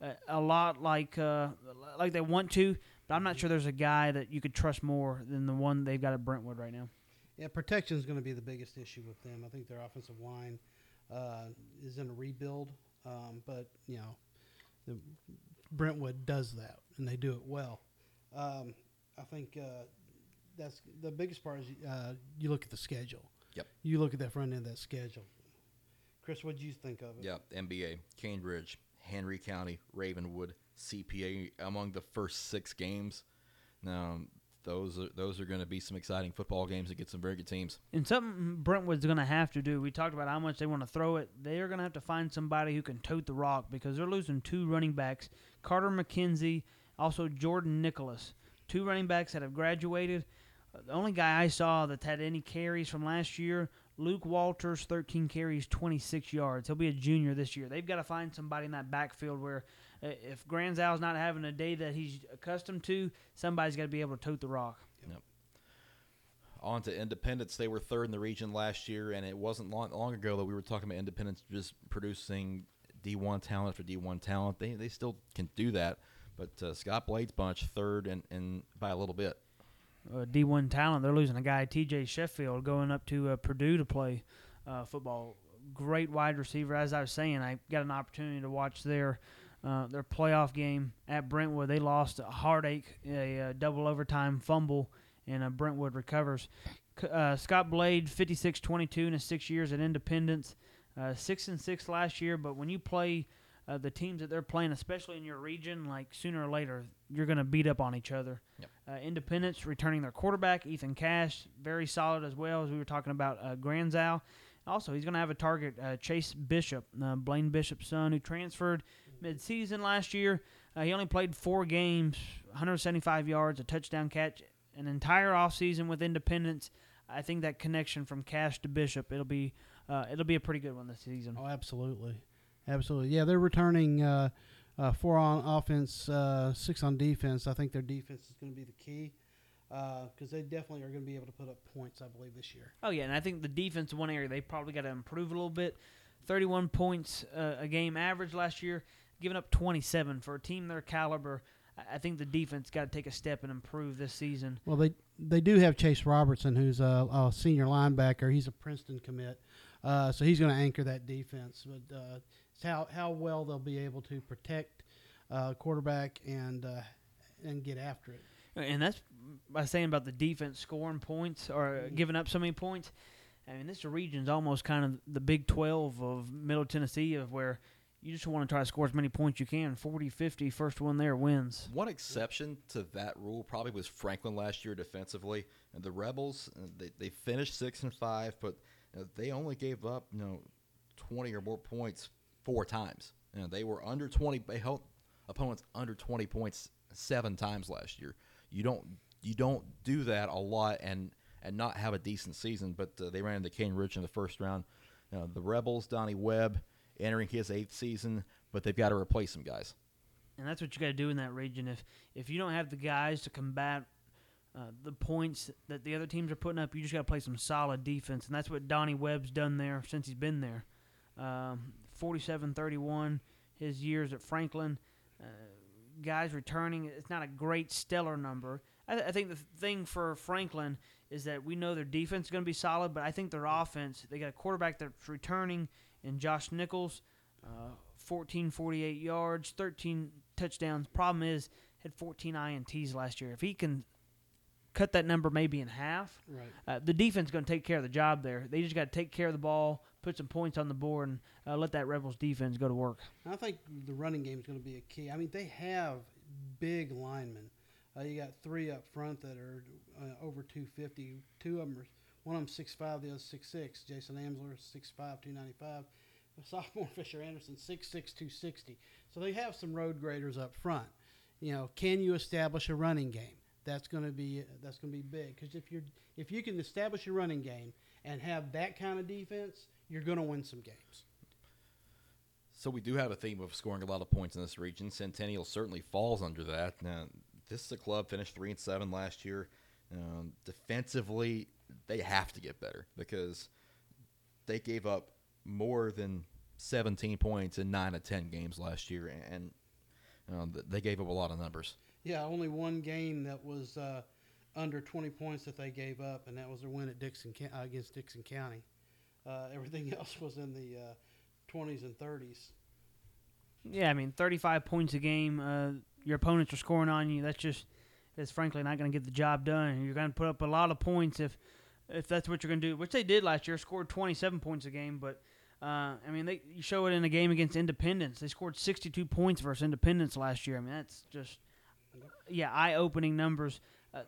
uh, a lot like uh, like they want to, but I'm not sure there's a guy that you could trust more than the one they've got at Brentwood right now. Yeah, protection is going to be the biggest issue with them. I think their offensive line uh, is in a rebuild, um, but you know, the Brentwood does that and they do it well. Um, I think uh, that's the biggest part is uh, you look at the schedule. Yep. You look at that front end of that schedule. Chris, what do you think of it? Yeah, MBA, Cambridge, Henry County, Ravenwood, CPA among the first six games. Now, those are those are going to be some exciting football games against some very good teams. And something Brentwood's going to have to do. We talked about how much they want to throw it. They are going to have to find somebody who can tote the rock because they're losing two running backs, Carter McKenzie, also Jordan Nicholas, two running backs that have graduated. Uh, The only guy I saw that had any carries from last year, Luke Walters, 13 carries, 26 yards. He'll be a junior this year. They've got to find somebody in that backfield where if Granzow's not having a day that he's accustomed to, somebody's got to be able to tote the rock. Yep. On to Independence. They were third in the region last year, and it wasn't long, long ago that we were talking about Independence just producing D1 talent for D1 talent. They, they still can do that, but uh, Scott Blade's bunch third and, and by a little bit. uh, D1 talent. They're losing a guy, T.J. Sheffield, going up to uh, Purdue to play uh, football. Great wide receiver. As I was saying, I got an opportunity to watch their uh, their playoff game at Brentwood. They lost a heartache, a, uh double overtime fumble, and uh, Brentwood recovers. Uh, Scott Blade, 56-22 in his six years at Independence, uh, six and six last year. But when you play uh, the teams that they're playing, especially in your region, like sooner or later, you're going to beat up on each other. Uh, Independence returning their quarterback, Ethan Cash, very solid as well as we were talking about uh, Granzow. Also, he's going to have a target, uh, Chase Bishop, uh, Blaine Bishop's son, who transferred mid-season last year. Uh, he only played four games, 175 yards, a touchdown catch, an entire offseason with Independence. I think that connection from Cash to Bishop, it'll be uh, it'll be a pretty good one this season. Oh, absolutely, absolutely. Yeah, they're returning uh, uh, four on offense, uh, six on defense. I think their defense is going to be the key because they definitely are going to be able to put up points. I believe this year. Oh yeah, and I think the defense one area they probably got to improve a little bit. Thirty-one points uh, a game average last year, giving up twenty-seven for a team their caliber. I- think the defense got to take a step and improve this season. Well, they they do have Chase Robertson, who's a, a senior linebacker. He's a Princeton commit, uh, so he's going to anchor that defense. But uh, it's how how well they'll be able to protect uh, quarterback and uh, and get after it. And that's by saying about the defense scoring points or giving up so many points. I mean, this region's almost kind of the Big 12 of Middle Tennessee, of where you just want to try to score as many points you can. 40, 50, first one there wins. One exception to that rule probably was Franklin last year defensively, and the Rebels uh, they, they finished six and five, but they only gave up you know twenty or more points four times. You know, they were under twenty. They held opponents under twenty points seven times last year. You don't you don't do that a lot, and and not have a decent season. But uh, they ran into Cane Ridge in the first round. Uh, the Rebels, Donnie Webb, entering his eighth season, but they've got to replace some guys. and that's what you got to do in that region. If if you don't have the guys to combat uh, the points that the other teams are putting up, you just got to play some solid defense, and that's what Donnie Webb's done there since he's been there. Um, 47-31, his years at Franklin. Uh, guys returning, it's not a great stellar number. I, th- I think the thing for Franklin is that we know their defense is going to be solid, but I think their offense, they got a quarterback that's returning in Josh Nichols. Uh, 14, 48 yards, 13 touchdowns. Problem is, had 14 INTs last year. If he can cut that number maybe in half, Right. uh, the defense is going to take care of the job there. They just got to take care of the ball, put some points on the board, and uh, let that Rebels defense go to work. I think the running game is going to be a key. I mean, they have big linemen. Uh, you got three up front that are uh, over 250. Two of them are, one of them six five, the other six six. Jason Amsler, 6'5", 295. Sophomore Fisher Anderson, 6'6", 260. So they have some road graders up front. You know, can you establish a running game? That's going to be that's going to be big because if you're if you can establish a running game and have that kind of defense, you're going to win some games. So we do have a theme of scoring a lot of points in this region. Centennial certainly falls under that. Now, this is a club finished three and seven last year. Um, defensively, they have to get better because they gave up more than 17 points in nine of 10 games last year, and um, th- they gave up a lot of numbers. Yeah, only one game that was uh, under 20 points that they gave up, and that was their win at Dickson uh, against Dickson County. Uh, everything else was in the uh, 20s and 30s. Yeah, I mean, 35 points a game. Uh, your opponents are scoring on you. That's just, it's frankly not going to get the job done. You're going to put up a lot of points if, if that's what you're going to do, which they did last year. Scored 27 points a game, but uh, I mean, they you show it in a game against Independence. They scored 62 points versus Independence last year. I mean, that's just, yeah, eye-opening numbers. Uh,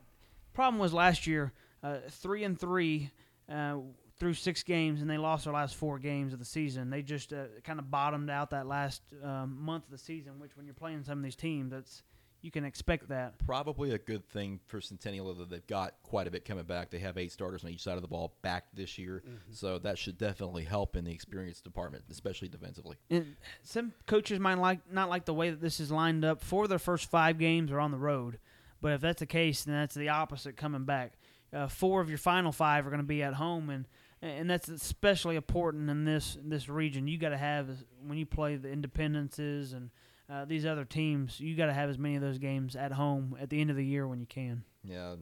problem was last year, uh, three and three. Uh, through six games, and they lost their last four games of the season. They just uh, kind of bottomed out that last um, month of the season. Which, when you're playing some of these teams, that's you can expect that. Probably a good thing for Centennial that they've got quite a bit coming back. They have eight starters on each side of the ball back this year, so that should definitely help in the experience department, especially defensively. And some coaches might like not like the way that this is lined up for their first five games are on the road, but if that's the case, then that's the opposite coming back. Uh, four of your final five are going to be at home, and and that's especially important in this this region. You got to have when you play the Independences and uh, these other teams, you got to have as many of those games at home at the end of the year when you can. Yeah,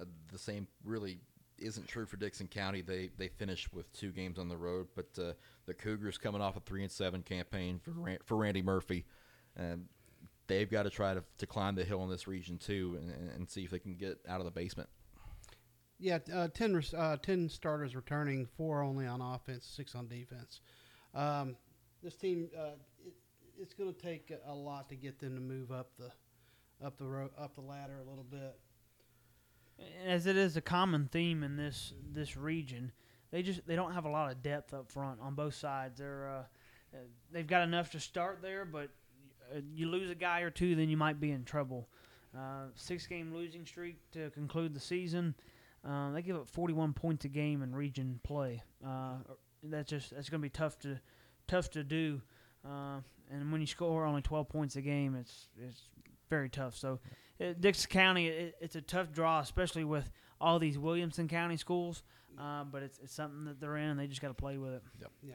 uh, the same really isn't true for Dickson County. They they finished with two games on the road, but uh, the Cougars coming off a three and seven campaign for Ran- for Randy Murphy, and they've got to try to, to climb the hill in this region too, and, and see if they can get out of the basement. Yeah, uh, 10, uh, 10 starters returning, four only on offense, six on defense. Um, this team, uh, it, it's going to take a- lot to get them to move up the up the ro- up the ladder a little bit. as it is a common theme in this this region, they just they don't have a lot of depth up front on both sides. They're uh, uh, they've got enough to start there, but uh, you lose a guy or two, then you might be in trouble. Uh, six game losing streak to conclude the season. Uh, they give up 41 points a game in region play. Uh, that's just that's going to be tough to tough to do. Uh, and when you score only 12 points a game, it's it's very tough. So uh, Dickson County, it, it's a tough draw, especially with all these Williamson County schools. Uh, but it's, it's something that they're in, and they just got to play with it. Yeah.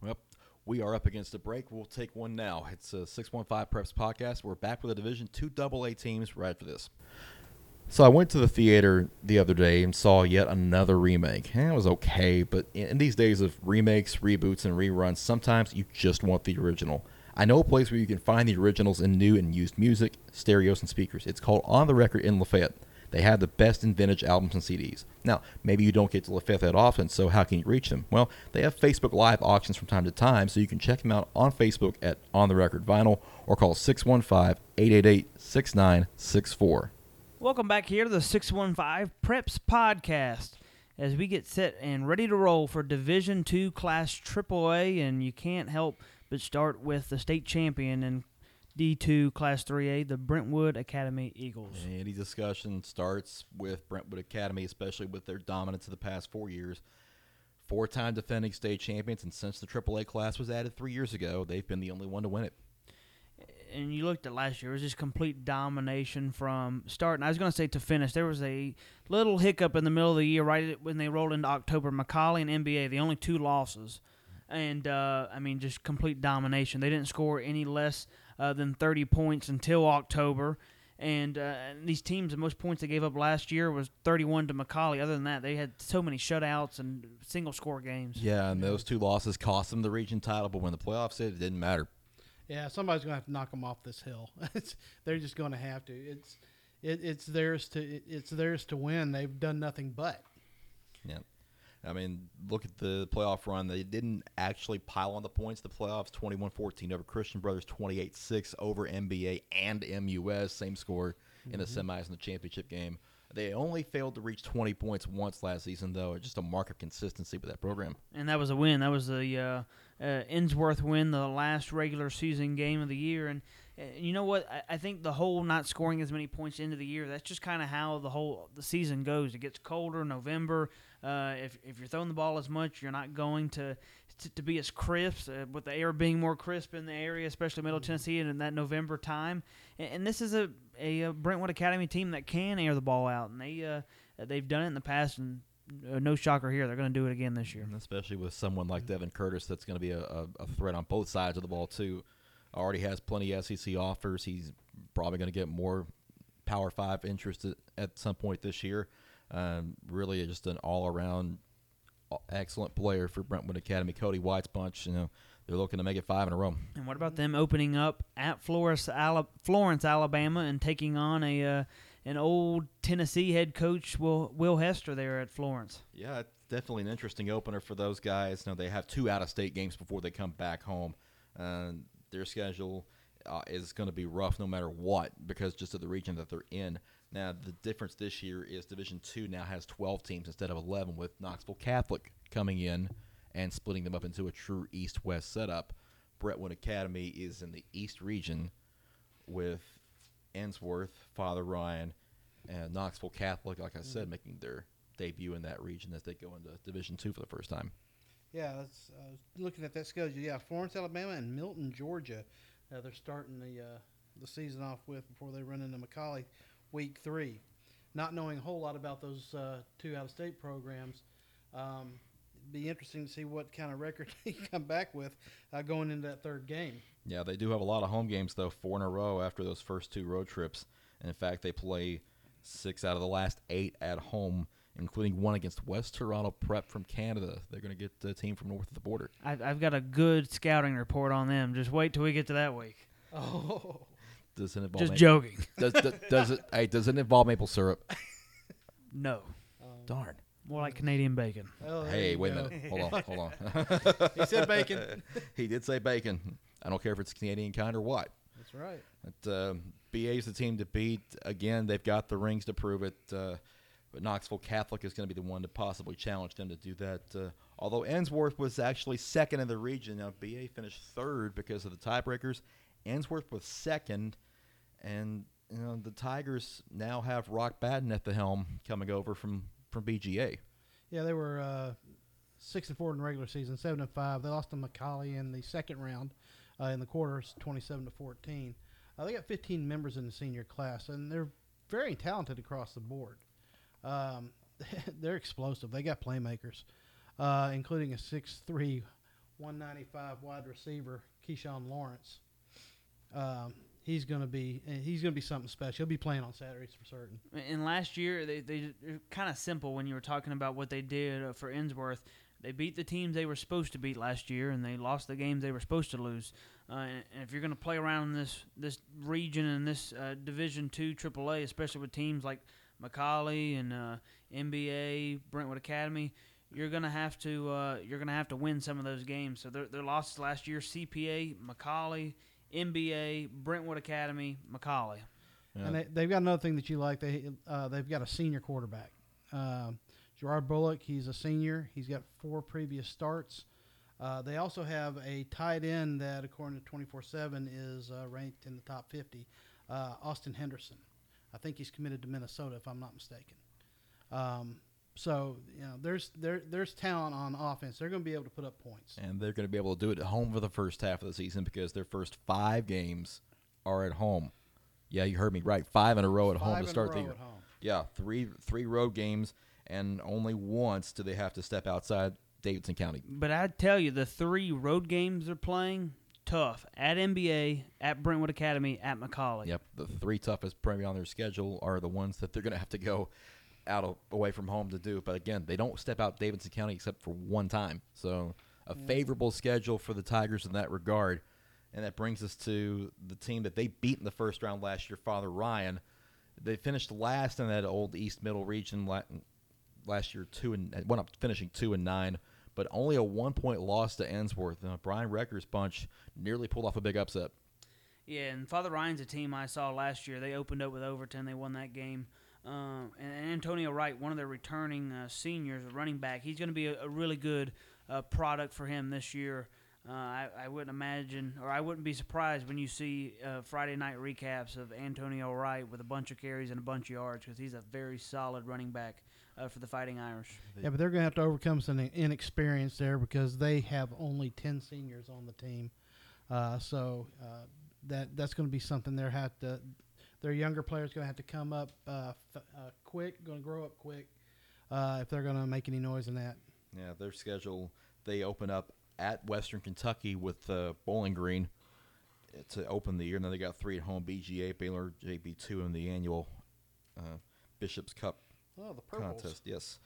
Well, we are up against a break. We'll take one now. It's a 615 Preps podcast. We're back with a Division 2 double A teams right for this. So I went to the theater the other day and saw yet another remake. And it was okay, but in these days of remakes, reboots, and reruns, sometimes you just want the original. I know a place where you can find the originals in new and used music, stereos, and speakers. It's called On the Record in Lafayette. They have the best in vintage albums and CDs. Now, maybe you don't get to Lafayette that often, so how can you reach them? Well, they have Facebook Live auctions from time to time, so you can check them out on Facebook at On the Record Vinyl or call 615 888 6964. Welcome back here to the 615 Preps Podcast as we get set and ready to roll for Division Two Class AAA, and you can't help but start with the state champion in D2 Class 3A, the Brentwood Academy Eagles. Any discussion starts with Brentwood Academy, especially with their dominance of the past four years. Four time defending state champions, and since the AAA class was added three years ago, they've been the only one to win it. And you looked at last year, it was just complete domination from start. And I was going to say to finish, there was a little hiccup in the middle of the year, right when they rolled into October. McCallie and MBA, the only two losses. And, uh, I mean, just complete domination. They didn't score any less uh, than 30 points until October. And, uh, and these teams, the most points they gave up last year was 31 to McCallie. Other than that, they had so many shutouts and single score games. Yeah, and those two losses cost them the region title, but when the playoffs hit, it didn't matter. Yeah, somebody's gonna have to knock them off this hill. it's, they're just gonna have to. It's it, it's theirs to it, it's theirs to win. They've done nothing but. Yeah. I mean, look at the playoff run. They didn't actually pile on the points. The playoffs 21 14 over Christian Brothers, 28 6 over MBA and MUS, same score in the semis in the championship game. They only failed to reach 20 points once last season, though. Just a mark of consistency with that program. and that was a win. That was the uh, uh, Ensworth win, the last regular season game of the year. And uh, you know what? I, I think the whole not scoring as many points into the year. That's just kind of how the whole the season goes. It gets colder, November. Uh, if if you're throwing the ball as much, you're not going to to, to be as crisp uh, with the air being more crisp in the area, especially Middle Tennessee, and in that November time. And, and this is a, a uh Brentwood Academy team that can air the ball out, and they uh, they've done it in the past, and no shocker here, they're going to do it again this year. Especially with someone like Devin Curtis, that's going to be a, a, a threat on both sides of the ball too. Already has plenty of SEC offers. He's probably going to get more Power Five interest at, some point this year. Um, really, just an all-around uh, excellent player for Brentwood Academy. Cody White's bunch, you know, they're looking to make it five in a row. And what about them opening up at Florence, Florence, Alabama, and taking on a uh, an old Tennessee head coach, Will Will Hester, there at Florence? Yeah, it's definitely an interesting opener for those guys. You they have two out-of-state games before they come back home. Uh, their schedule uh, is going to be rough no matter what because just of the region that they're in. Now, the difference this year is Division Two now has 12 teams instead of 11, with Knoxville Catholic coming in and splitting them up into a true East-West setup. Brentwood Academy is in the East region with Ensworth, Father Ryan, and Knoxville Catholic, like I said, making their debut in that region as they go into Division Two for the first time. Yeah, that's uh, looking at that schedule. Yeah, Florence, Alabama, and Milton, Georgia. Uh, they're starting the uh, the season off with before they run into McCallie, week three. Not knowing a whole lot about those uh, two out of state programs, um, it'd be interesting to see what kind of record they come back with uh, going into that third game. Yeah, they do have a lot of home games though, four in a row after those first two road trips. And in fact, they play six out of the last eight at home, including one against West Toronto Prep from Canada. They're going to get the team from north of the border. I've, I've got a good scouting report on them. Just wait till we get to that week. Oh, Does it involve Just ma- joking. Does, does, does it? Hey, does it involve maple syrup? No, oh. Darn. more like Canadian bacon. oh Hey, you wait a minute. Hold on. Hold on. he said bacon. he did say bacon. I don't care if it's Canadian kind or what. That's right. But, uh, BA is the team to beat. Again, they've got the rings to prove it. Uh, but Knoxville Catholic is going to be the one to possibly challenge them to do that. Uh, although Ensworth was actually second in the region, now BA finished third because of the tiebreakers. Ensworth was second, and you know the Tigers now have Rock Baden at the helm, coming over from from BGA. Yeah, they were uh, six and four in the regular season, seven and five. They lost to McCallie in the second round, uh, in the quarters, twenty-seven to fourteen. Uh, they got fifteen members in the senior class, and they're very talented across the board. Um, they're explosive. They got playmakers, uh, including a 6'3", 195 wide receiver, Keyshawn Lawrence. Um, he's gonna be he's gonna be something special. He'll be playing on Saturdays for certain. And last year, they they kind of simple when you were talking about what they did uh, for Ensworth. They beat the teams they were supposed to beat last year, and they lost the games they were supposed to lose. Uh, and if you're going to play around in this this region and this uh, Division Two AAA, especially with teams like McCallie and uh, MBA, Brentwood Academy, you're gonna have to uh, you're gonna have to win some of those games. So their their losses last year: CPA, McCallie, MBA, Brentwood Academy, McCallie. Yeah. And they, they've got another thing that you like. They uh, they've got a senior quarterback, um, Gerard Bullock. He's a senior. He's got four previous starts. Uh, they also have a tight end that, according to 24 7, is uh, ranked in the top 50, uh, Austin Henderson. I think he's committed to Minnesota, if I'm not mistaken. Um, so, you know, there's there, there's talent on offense. They're going to be able to put up points. and they're going to be able to do it at home for the first half of the season because their first five games are at home. Yeah, you heard me right. Five in a row at home Five in to start the year. at home. Yeah, three three road games, and only once do they have to step outside Davidson County. But I tell you, the three road games they're playing tough at MBA, at Brentwood Academy, at McCallie. Yep, the three toughest probably on their schedule are the ones that they're going to have to go out of, away from home to do. But again, they don't step out Davidson County except for one time. So a favorable schedule for the Tigers in that regard. And that brings us to the team that they beat in the first round last year, Father Ryan. They finished last in that old East Middle region last year, two and went up finishing two and nine, but only a one point loss to Ensworth. Uh, Brian Rector's bunch nearly pulled off a big upset. Yeah, and Father Ryan's a team I saw last year. They opened up with Overton. They won that game. Um, and, and Antonio Wright, one of their returning uh, seniors, running back, he's going to be a, a really good uh, product for him this year. Uh, I, I wouldn't imagine, or I wouldn't be surprised when you see uh, Friday night recaps of Antonio Wright with a bunch of carries and a bunch of yards because he's a very solid running back uh, for the Fighting Irish. Yeah, but they're going to have to overcome some inexperience there because they have only 10 seniors on the team. Uh, so uh, that that's going to be something they have to. Their younger players going to have to come up uh, f- uh, quick, going to grow up quick uh, if they're going to make any noise in that. Yeah, their schedule they open up at Western Kentucky with uh, Bowling Green uh, to open the year, and then they got three at home: BGA, Baylor, JP two in the annual uh, Bishop's Cup Oh, the contest. Yes.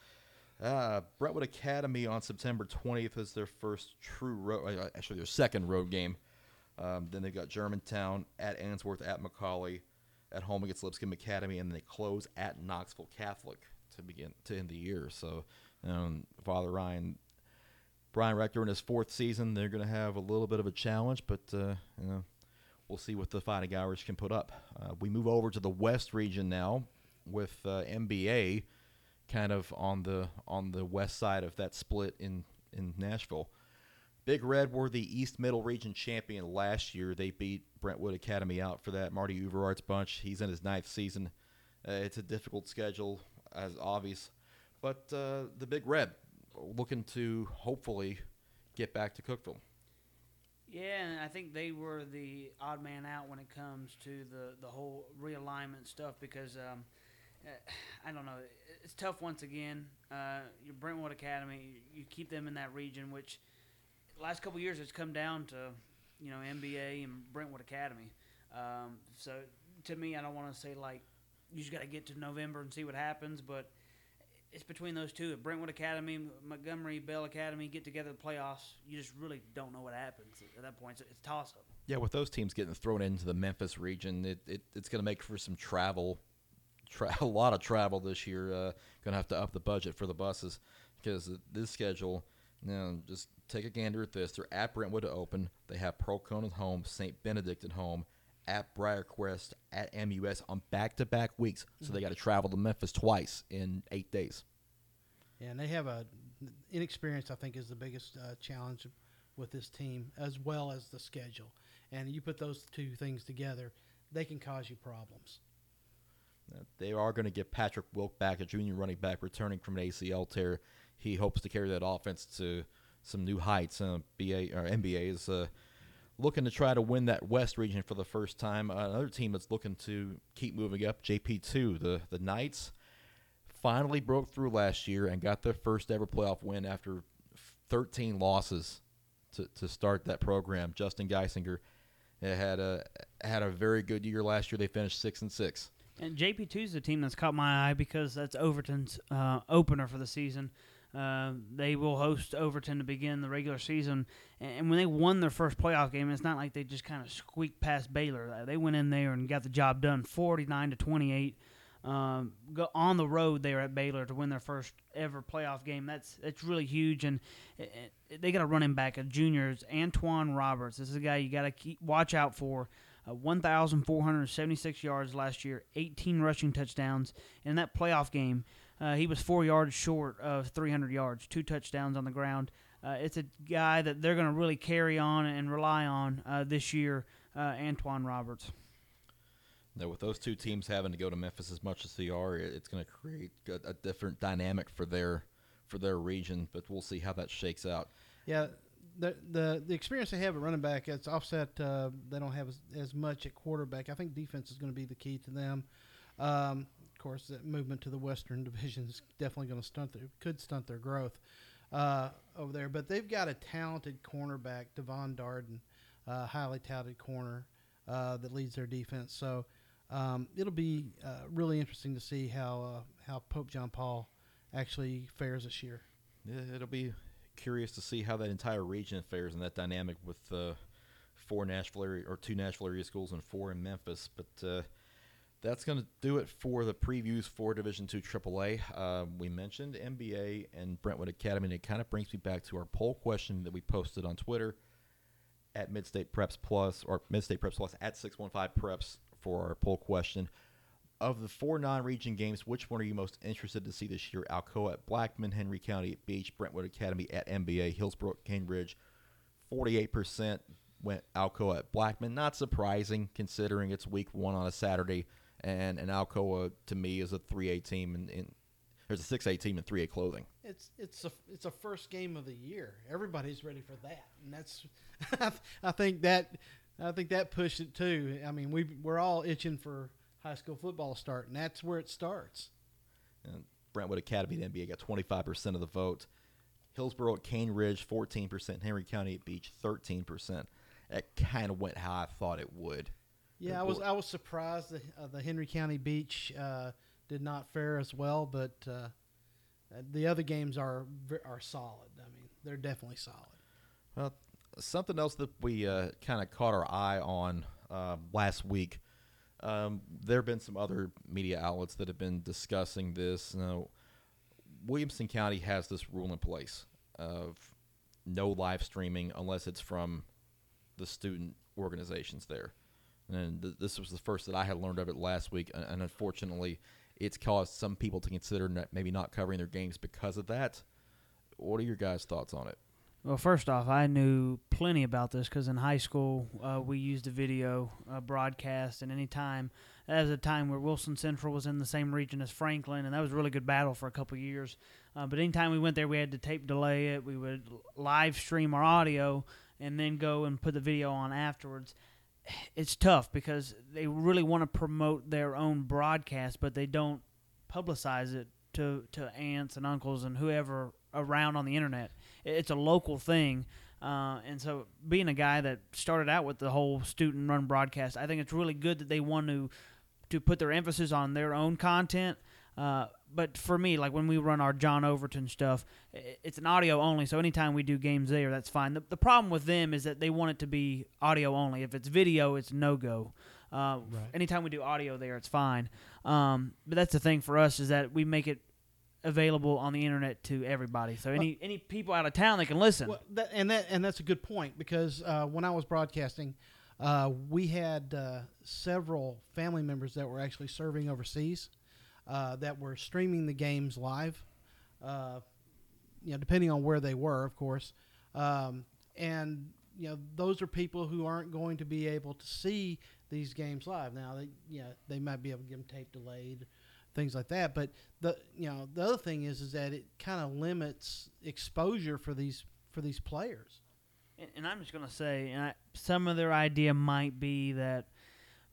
Uh, Brentwood Academy on September 20th is their first true road, uh, actually their second road game. Um, then they've got Germantown at Ensworth at McCallie, at home against Lipscomb Academy, and then they close at Knoxville Catholic to begin to end the year. So, um, Father Ryan, Brian Rector in his fourth season, they're going to have a little bit of a challenge, but uh, you know, we'll see what the Fighting Irish can put up. Uh, we move over to the West region now with uh, MBA kind of on the on the west side of that split in in Nashville. Big Red were the East Middle Region champion last year. They beat Brentwood Academy out for that. Marty Euverard's bunch. He's in his ninth season. Uh, it's a difficult schedule, as obvious, but uh, the Big Red looking to hopefully get back to Cookeville. Yeah, and I think they were the odd man out when it comes to the, the whole realignment stuff because um, I don't know. It's tough once again. Uh, your Brentwood Academy, you keep them in that region, which last couple years has come down to you know MBA and Brentwood Academy. Um, so to me, I don't want to say like you just got to get to November and see what happens, but it's between those two. If Brentwood Academy, Montgomery Bell Academy get together the playoffs, you just really don't know what happens at that point. It's, it's toss up. Yeah, with those teams getting thrown into the Memphis region, it, it it's going to make for some travel, tra- a lot of travel this year. Uh, going to have to up the budget for the buses because this schedule. You know, just take a gander at this. They're at Brentwood to open. They have Pearl-Cohn at home, St. Benedict at home, at Briarcrest, at MUS on back-to-back weeks. So they got to travel to Memphis twice in eight days. Yeah, and they have a inexperience. I think is the biggest uh, challenge with this team, as well as the schedule. And you put those two things together, they can cause you problems. They are going to get Patrick Wilk back, a junior running back returning from an ACL tear. He hopes to carry that offense to some new heights. Uh, BA or MBA is uh, looking to try to win that West region for the first time. Uh, another team that's looking to keep moving up, JP2, the the Knights, finally broke through last year and got their first ever playoff win after 13 losses to, to start that program. Justin Geisinger had a had a very good year last year. They finished six and six. And JP2 is the team that's caught my eye because that's Overton's uh, opener for the season. Uh, they will host Overton to begin the regular season. And, when they won their first playoff game, it's not like they just kind of squeaked past Baylor. Uh, They went in there and got the job done 49 to 28. Um, go on the road there at Baylor to win their first ever playoff game. That's that's really huge, and uh, uh, they got a running back, a juniors, Antoine Roberts. This is a guy you got to watch out for. Uh, 1,476 yards last year, 18 rushing touchdowns. In that playoff game, uh, he was four yards short of 300 yards, two touchdowns on the ground. uh, it's a guy that they're going to really carry on and rely on uh, this year, uh, Antoine Roberts. Now, with those two teams having to go to Memphis as much as they are, it's going to create a, a different dynamic for their for their region. But we'll see how that shakes out. Yeah, the the the experience they have at running back, it's offset. Uh, they don't have as, as much at quarterback. I think defense is going to be the key to them. Um, of course, that movement to the Western Division is definitely going to stunt their could stunt their growth uh, over there. But they've got a talented cornerback, Devon Darden, uh, highly touted corner uh, that leads their defense. So um, it'll be uh, really interesting to see how uh, how Pope John Paul actually fares this year. Yeah, It'll be curious to see how that entire region fares and that dynamic with uh, four Nashville area or two Nashville area schools and four in Memphis. But uh, that's going to do it for the previews for Division Two AAA. Uh, we mentioned MBA and Brentwood Academy, and it kind of brings me back to our poll question that we posted on Twitter at Midstate Preps Plus or Midstate Preps Plus at six one five Preps for our poll question. Of the four non-region games, which one are you most interested to see this year? Alcoa at Blackman, Henry County at Beech, Brentwood Academy at MBA, Hillsboro, Cambridge. Forty-eight percent went Alcoa at Blackman. Not surprising considering it's week one on a Saturday, and and Alcoa to me is a three A team, and, and there's a six A team in three A clothing. It's it's a it's a first game of the year. Everybody's ready for that, and that's I think that I think that pushed it too. I mean, we we're all itching for high school football start, and that's where it starts. And Brentwood Academy at MBA got 25% of the vote. Hillsboro at Cane Ridge, 14%. Henry County at Beech, 13%. That kind of went how I thought it would. Yeah, I was. I was surprised the uh, the Henry County Beech uh, did not fare as well, but uh, the other games are are solid. I mean, they're definitely solid. Well, something else that we uh, kind of caught our eye on uh, last week. Um, there have been some other media outlets that have been discussing this. Now, Williamson County has this rule in place of no live streaming unless it's from the student organizations there. And th- this was the first that I had learned of it last week, and, and unfortunately, it's caused some people to consider not, maybe not covering their games because of that. What are your guys' thoughts on it? Well, first off, I knew plenty about this because in high school uh, we used a video uh, broadcast, and any time that was a time where Wilson Central was in the same region as Franklin, and that was a really good battle for a couple years. Uh, but anytime we went there, we had to tape delay it. We would live stream our audio and then go and put the video on afterwards. It's tough because they really want to promote their own broadcast, but they don't publicize it to to aunts and uncles and whoever around on the internet. It's a local thing, uh, and so being a guy that started out with the whole student run broadcast, I think it's really good that they want to to put their emphasis on their own content. Uh, but for me, like when we run our John Overton stuff, it's an audio only. So anytime we do games there, that's fine. The, the problem with them is that they want it to be audio only. If it's video, it's no go. Uh, Right. Anytime we do audio there, it's fine. Um, but that's the thing for us is that we make it available on the internet to everybody. So any any people out of town they can listen. Well, that, and that and that's a good point because uh, when I was broadcasting, uh, we had uh, several family members that were actually serving overseas uh, that were streaming the games live. Uh, you know, depending on where they were, of course, um, and you know those are people who aren't going to be able to see these games live. Now, they you know they might be able to get them tape delayed, things like that. But the you know the other thing is is that it kind of limits exposure for these for these players. And, and I'm just gonna say, and I, some of their idea might be that,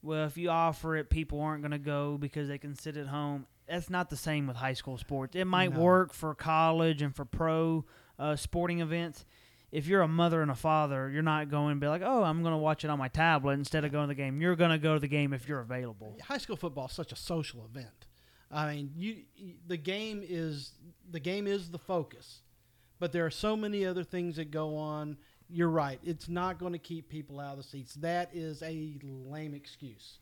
well, if you offer it, people aren't gonna go because they can sit at home. That's not the same with high school sports. It might No. work for college and for pro uh, sporting events. If you're a mother and a father, you're not going to be like, oh, I'm going to watch it on my tablet instead of going to the game. You're going to go to the game if you're available. High school football is such a social event. I mean, you, the game is the game is the focus, but there are so many other things that go on. You're right. It's not going to keep people out of the seats. That is a lame excuse.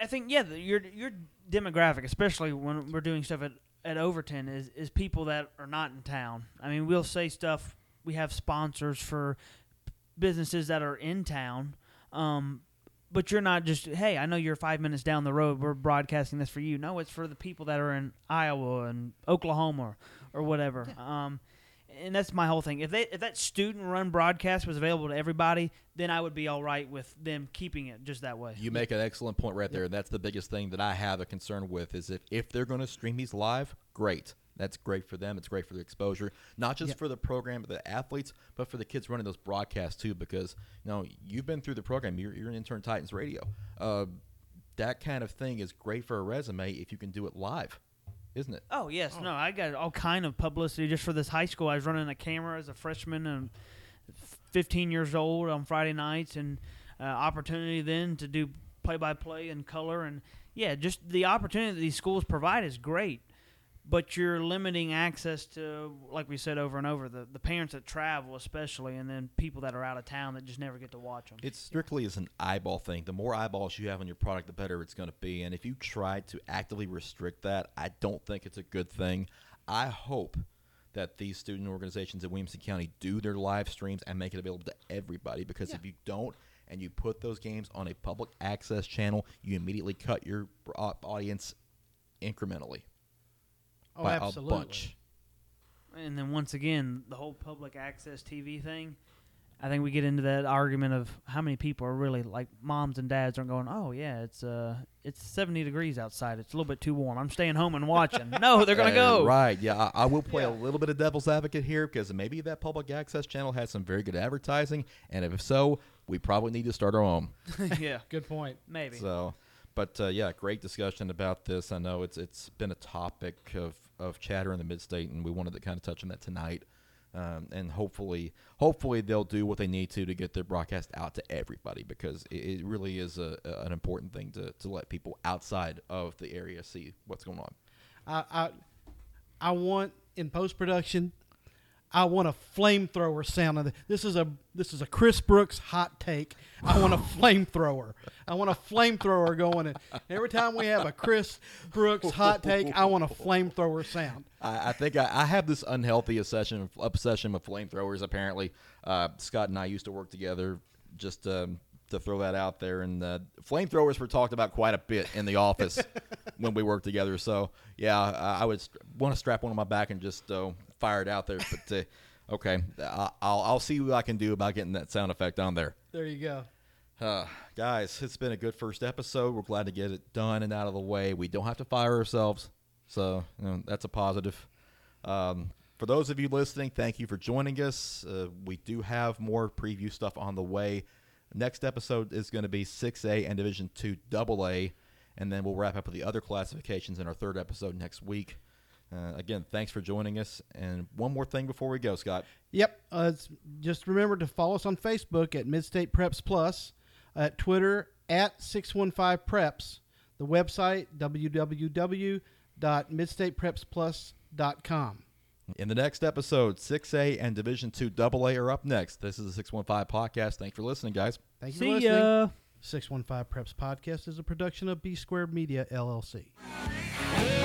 I think yeah, the, your your demographic, especially when we're doing stuff at, at Overton, is is people that are not in town. I mean, we'll say stuff. We have sponsors for businesses that are in town, um, but you're not just hey, I know you're five minutes down the road. We're broadcasting this for you. No, it's for the people that are in Iowa and Oklahoma or, or whatever. Um, and that's my whole thing. If they if that student run broadcast was available to everybody, then I would be all right with them keeping it just that way. You make an excellent point right there. and That's the biggest thing that I have a concern with is if, if they're going to stream these live, great. That's great for them. It's great for the exposure, not just Yep. for the program, but the athletes, but for the kids running those broadcasts too. Because you know you've been through the program. You're, you're an intern at Titans Radio. Uh, that kind of thing is great for a resume if you can do it live, isn't it? Oh yes, no, I got all kind of publicity just for this high school. I was running a camera as a freshman and 15 years old on Friday nights, and uh, opportunity then to do play-by-play and color, and yeah, just the opportunity that these schools provide is great. But you're limiting access to, like we said over and over, the, the parents that travel, especially, and then people that are out of town that just never get to watch them. It strictly is an eyeball thing. The more eyeballs you have on your product, the better it's going to be. And if you try to actively restrict that, I don't think it's a good thing. I hope that these student organizations in Williamson County do their live streams and make it available to everybody. Because if you don't, and you put those games on a public access channel, you immediately cut your uh, audience incrementally Oh, by absolutely. a bunch. And then once again, the whole public access TV thing. I think we get into that argument of how many people are really like moms and dads aren't going, oh yeah, it's uh it's seventy degrees outside. It's a little bit too warm. I'm staying home and watching. no, they're gonna Uh, go. Right. Yeah, I, I will play a little bit of devil's advocate here because maybe that public access channel has some very good advertising, and if so, we probably need to start our own. yeah, Good point. maybe. So, but uh, yeah, great discussion about this. I know it's it's been a topic of of chatter in the mid state, and we wanted to kind of touch on that tonight. Um, and hopefully, hopefully they'll do what they need to to get their broadcast out to everybody because it, it really is a, a- an important thing to, to let people outside of the area see what's going on. I I, I want in post production. I want a flamethrower sound. This is a this is a Chris Brooks hot take. I want a flamethrower. I want a flamethrower going. And every time we have a Chris Brooks hot take, I want a flamethrower sound. I, I think I, I have this unhealthy obsession obsession with flamethrowers. Apparently, uh, Scott and I used to work together. Just um, to throw that out there, and uh, flamethrowers were talked about quite a bit in the office when we worked together. So yeah, I, I would st- want to strap one on my back and just uh, fire it out there. But uh, okay, I'll I'll see what I can do about getting that sound effect on there. There you go. Uh, guys, it's been a good first episode. We're glad to get it done and out of the way. We don't have to fire ourselves, so you know, that's a positive. Um, for those of you listening, thank you for joining us. Uh, we do have more preview stuff on the way. Next episode is going to be 6A and Division 2 AA, and then we'll wrap up with the other classifications in our third episode next week. Uh, again, thanks for joining us. And one more thing before we go, Scott. Yep. Uh, just remember to follow us on Facebook at Midstate Preps Plus, at Twitter at 615 Preps, the website www.midstateprepsplus.com. In the next episode, 6A and Division 2 AA are up next. This is the 615 podcast. Thanks for listening, guys. Thank you See for listening. ya. 615 Preps Podcast is a production of B Squared Media, LLC. Hey,